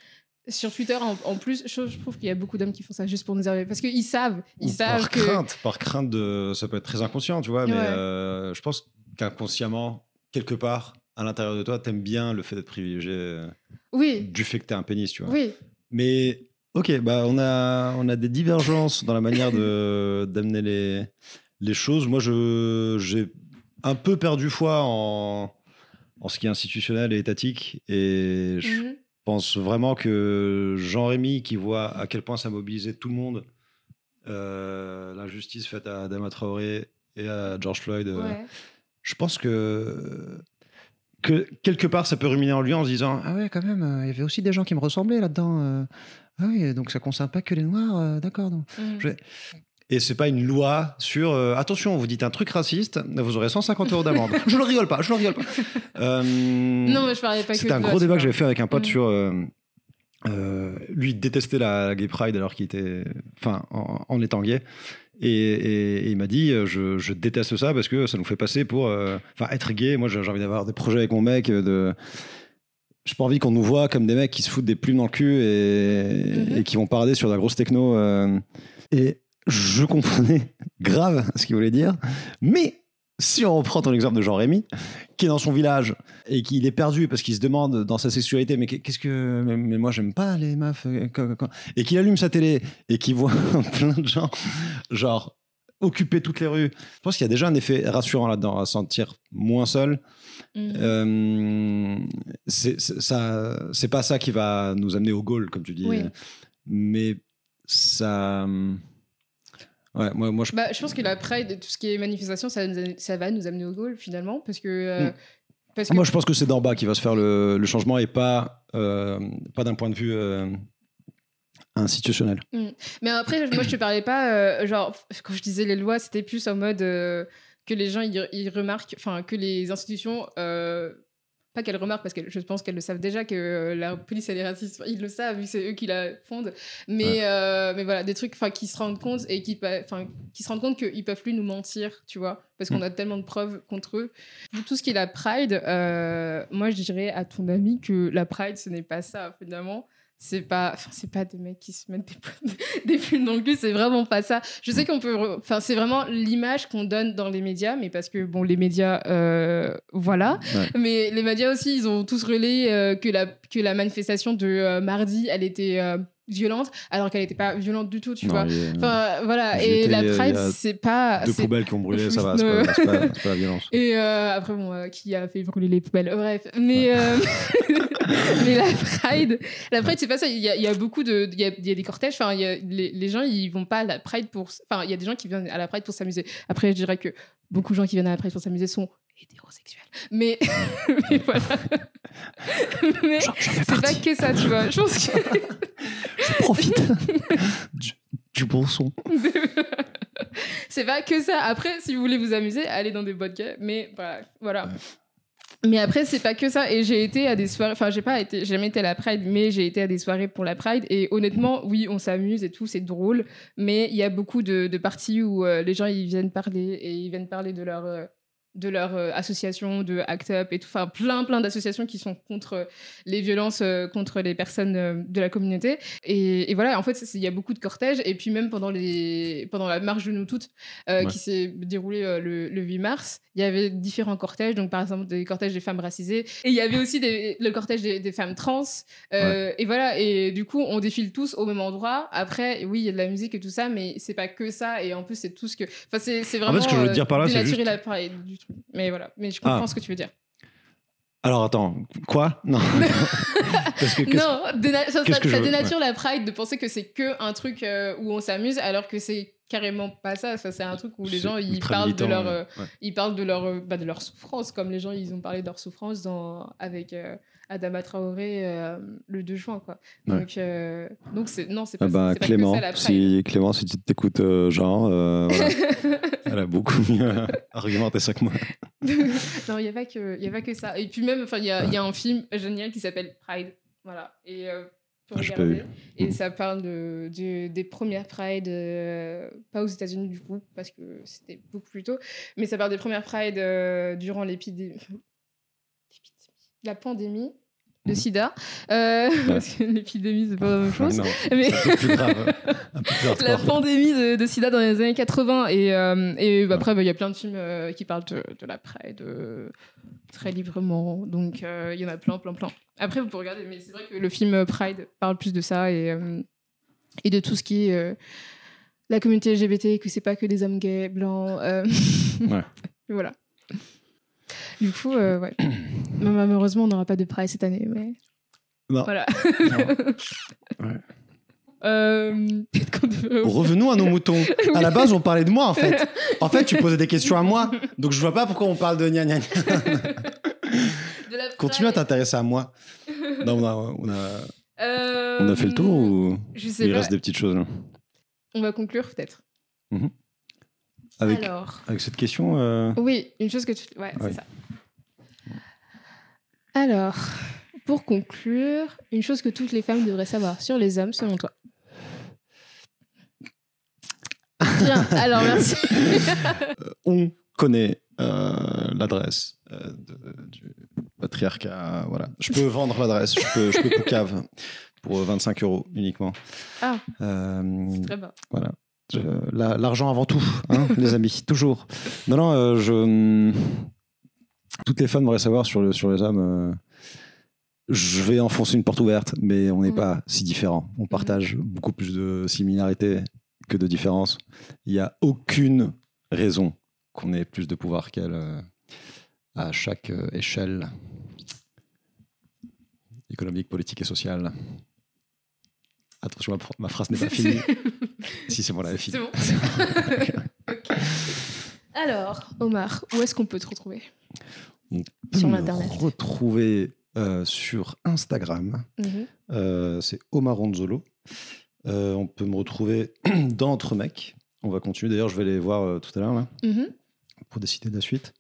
sur Twitter en, plus, je, trouve qu'il y a beaucoup d'hommes qui font ça juste pour nous énerver parce qu'ils savent, ils savent par crainte, par crainte de, ça peut être très inconscient, tu vois, mais euh, je pense qu'inconsciemment, quelque part, à l'intérieur de toi, t'aimes bien le fait d'être privilégié. Euh, oui. Du fait que t'es un pénis, tu vois. Oui. Mais ok, bah on a on a des divergences dans la manière de d'amener les les choses. Moi, je j'ai un peu perdu foi en en ce qui est institutionnel et étatique. Et je mhm. pense vraiment que Jean-Rémy, qui voit à quel point ça mobilisait tout le monde, euh, l'injustice faite à Adama Traoré et à George Floyd, euh, je pense que, que quelque part, ça peut ruminer en lui en se disant Ah ouais, quand même, euh, il y avait aussi des gens qui me ressemblaient là-dedans. ah oui, donc ça concerne pas que les Noirs, d'accord. Mhm. Et c'est pas une loi sur euh, attention, vous dites un truc raciste, vous aurez 150 euros d'amende. je ne rigole pas, je ne rigole pas. Euh, non, mais je parlais pas C'était un gros débat que j'avais fait avec un pote mm. sur. Euh, lui détestait la, gay pride alors qu'il était, enfin, en, étant gay. Et, il m'a dit, je, je, déteste ça parce que ça nous fait passer pour, enfin, être gay. Moi, j'ai envie d'avoir des projets avec mon mec de j'ai pas envie qu'on nous voit comme des mecs qui se foutent des plumes dans le cul et, et qui vont parader sur de la grosse techno. et je comprenais grave ce qu'il voulait dire. Mais si on reprend ton exemple de Jean-Rémy, qui est dans son village et qu'il est perdu parce qu'il se demande dans sa sexualité, mais qu'est-ce que. Mais, moi, j'aime pas les meufs. Euh, et qu'il allume sa télé et qu'il voit plein de gens, genre, occuper toutes les rues. Je pense qu'il y a déjà un effet rassurant là-dedans, à sentir moins seul. Mm. Euh, c'est pas ça qui va nous amener au goal, comme tu dis. Mais ça. Ouais, moi, moi je. Bah, je pense que la Pride, tout ce qui est manifestation, ça, va nous amener au goal finalement, parce que. euh, Mm. parce que Moi, je pense que c'est d'en bas qui va se faire le, le changement et pas, euh, pas d'un point de vue euh, institutionnel. Mais après, moi, je te parlais pas, genre, quand je disais les lois, c'était plus en mode que les gens, ils, ils remarquent, enfin, que les institutions, pas qu'elles remarquent, parce que je pense qu'elles le savent déjà, que euh, la police, elle est raciste, ils le savent, vu que c'est eux qui la fondent, mais, euh, mais voilà, des trucs, qui se rendent compte et qui, qui se rendent compte qu'ils peuvent plus nous mentir, tu vois, parce qu'on Mm. a tellement de preuves contre eux. Tout ce qui est la Pride, euh, moi, je dirais à ton ami que la Pride, ce n'est pas ça, finalement c'est pas enfin c'est pas des mecs qui se mettent des, des plumes dans le cul c'est vraiment pas ça. Je sais qu'on peut enfin c'est vraiment l'image qu'on donne dans les médias mais parce que bon les médias euh, voilà. Ouais. mais les médias aussi ils ont tous relayé euh, que la que la manifestation de euh, mardi elle était violente alors qu'elle était pas violente du tout tu Non, vois enfin voilà et la a- Pride c'est pas deux poubelles qui ont brûlé, ça va, c'est pas, la violence. et euh, après, bon, euh, qui a fait brûler les poubelles Bref, mais, euh, mais la Pride, la Pride, c'est pas ça. Il y a, il y a beaucoup de. Il y a, il y a des cortèges. Enfin, il y a, les, les gens, ils vont pas à la Pride pour. Enfin, il y a des gens qui viennent à la Pride pour s'amuser. Après, je dirais que beaucoup de gens qui viennent à la Pride pour s'amuser sont hétérosexuels. Mais, mais voilà. mais c'est pas que ça, tu vois. Je pense que. Je profite du, du bon son. c'est pas que ça. Après, si vous voulez vous amuser, allez dans des boîtes gays. Mais voilà. voilà. Ouais. Mais après, c'est pas que ça. Et j'ai été à des soirées. Enfin, j'ai pas été. jamais été à la Pride, mais j'ai été à des soirées pour la Pride. Et honnêtement, oui, on s'amuse et tout, c'est drôle. Mais il y a beaucoup de, de parties où euh, les gens ils viennent parler et ils viennent parler de leur. euh, de leur euh, association, de ACT UP et tout, enfin plein plein d'associations qui sont contre les violences euh, contre les personnes euh, de la communauté. Et, et voilà, en fait, il y a beaucoup de cortèges. Et puis même pendant, les, pendant la marche de nous toutes, euh, Ouais. qui s'est déroulée le, le 8 mars, il y avait différents cortèges. Donc par exemple, des cortèges des femmes racisées. Et il y avait aussi des- le cortège des, des femmes trans. Et voilà, et du coup, on défile tous au même endroit. Après, oui, il y a de la musique et tout ça, mais c'est pas que ça. Et en plus, c'est tout ce que... Enfin, c'est c'est En vraiment... fait, ce que je veux dire par là, c'est juste- la du. Mais voilà, mais je comprends Ah. ce que tu veux dire. Alors attends, quoi? Non. Parce que qu'est-ce- Non, déna- ça, que dénature la Pride de penser que c'est que un truc euh, où on s'amuse, alors que c'est carrément pas ça. Ça, c'est un truc où les gens ils parlent de militant, leur, euh, ouais. ils parlent de leur, euh, bah, de leur souffrance, comme les gens ils ont parlé de leur souffrance dans avec euh, Adama Traoré euh, le 2 juin quoi. Ouais. Donc euh, donc c'est non c'est pas, Ah bah, c'est pas Clément, que ça la si, Clément, si tu t'écoutes euh, Jean, euh, voilà. elle a beaucoup mieux argumenté ça que moi. non, il n'y a, pas que- y a pas que ça. Et puis même, il y a, il y a un film génial qui s'appelle Pride. Voilà. Et Ah, regarder. Et Mhm. ça parle de, de- des premières Pride, euh, pas aux États-Unis du coup, parce que c'était beaucoup plus tôt, mais ça parle des premières Pride euh, durant l'épidémie. La pandémie de Mhm. sida. Euh, Parce que l'épidémie, c'est pas la même chose. Non, Mais c'est un peu plus grave. Un peu plus la pandémie de, de sida dans les années 80 et, euh, et bah, après bah, il y a plein de films euh, qui parlent de, de la Pride euh, très librement donc il y en a plein plein plein après vous pouvez regarder mais c'est vrai que le film Pride parle plus de ça et, et de tout ce qui est la communauté LGBT que c'est pas que des hommes gays blancs Ouais. voilà du coup ouais malheureusement on n'aura pas de Pride cette année mais Non. voilà Ouais. Euh, devrait- Revenons à nos moutons. À la base, on parlait de moi, en fait. En fait, tu posais des questions à moi. Donc, je vois pas pourquoi on parle de gna gna gna. Continue à t'intéresser à moi. Non, on a, on a, Euh, on a fait le tour ou Je sais il pas. reste des petites choses? Là On va conclure peut-être. avec, Alors, avec cette question euh, oui, une chose que tu. Ouais, Oui. c'est ça. Alors, pour conclure, une chose que toutes les femmes devraient savoir sur les hommes, selon toi. Bien, alors merci. on connaît euh, l'adresse euh, du patriarcat. Voilà. Je peux vendre l'adresse, je peux, je peux poucave pour 25 euros uniquement. Ah. Euh, Très bien. voilà. L'argent avant tout, hein, les amis, toujours. Non, non, euh, je. Toutes les femmes devraient savoir sur, le, sur les hommes. euh, je vais enfoncer une porte ouverte, mais on n'est Mhm. pas si différents. On partage beaucoup plus de similarités que de différences. Il n'y a aucune raison qu'on ait plus de pouvoir qu'elle euh, à chaque euh, échelle économique, politique et sociale. Attention, ma, phrase n'est pas finie. si, c'est bon, la C'est bon. Alors, Omar, où est-ce qu'on peut te retrouver? Sur Internet. retrouver euh, sur Instagram. Mhm. Euh, c'est Omar Ronzolo. Euh, on peut me retrouver dans Entre Mecs. On va continuer. D'ailleurs, je vais aller voir tout à l'heure mhm. pour décider de la suite.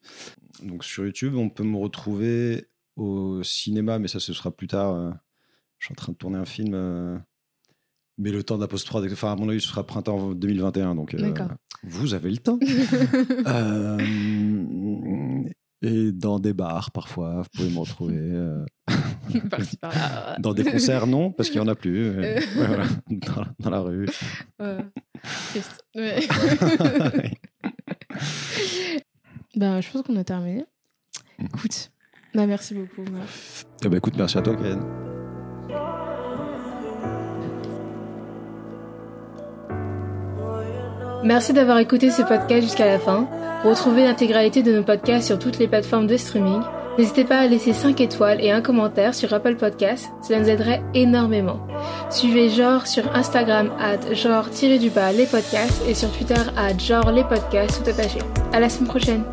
Donc sur YouTube, on peut me retrouver au cinéma, mais ça, ce sera plus tard. je suis en train de tourner un film mais le temps de la post-prod, enfin, à mon avis, ce sera printemps 2021. Donc, euh, vous avez le temps. Euh, et dans des bars, parfois, vous pouvez me retrouver. Euh, dans des concerts, non, parce qu'il n'y en a plus. dans, la rue. ben, je pense qu'on a terminé. Mm. Écoute, bah, merci beaucoup. Eh ben, écoute, merci à toi, Ken. Merci d'avoir écouté ce podcast jusqu'à la fin. Retrouvez l'intégralité de nos podcasts sur toutes les plateformes de streaming. N'hésitez pas à laisser 5 étoiles et un commentaire sur Apple Podcasts, cela nous aiderait énormément. Suivez Genre sur Instagram at genre-du-bas les podcasts et sur Twitter at genre les podcasts tout attaché. À la semaine prochaine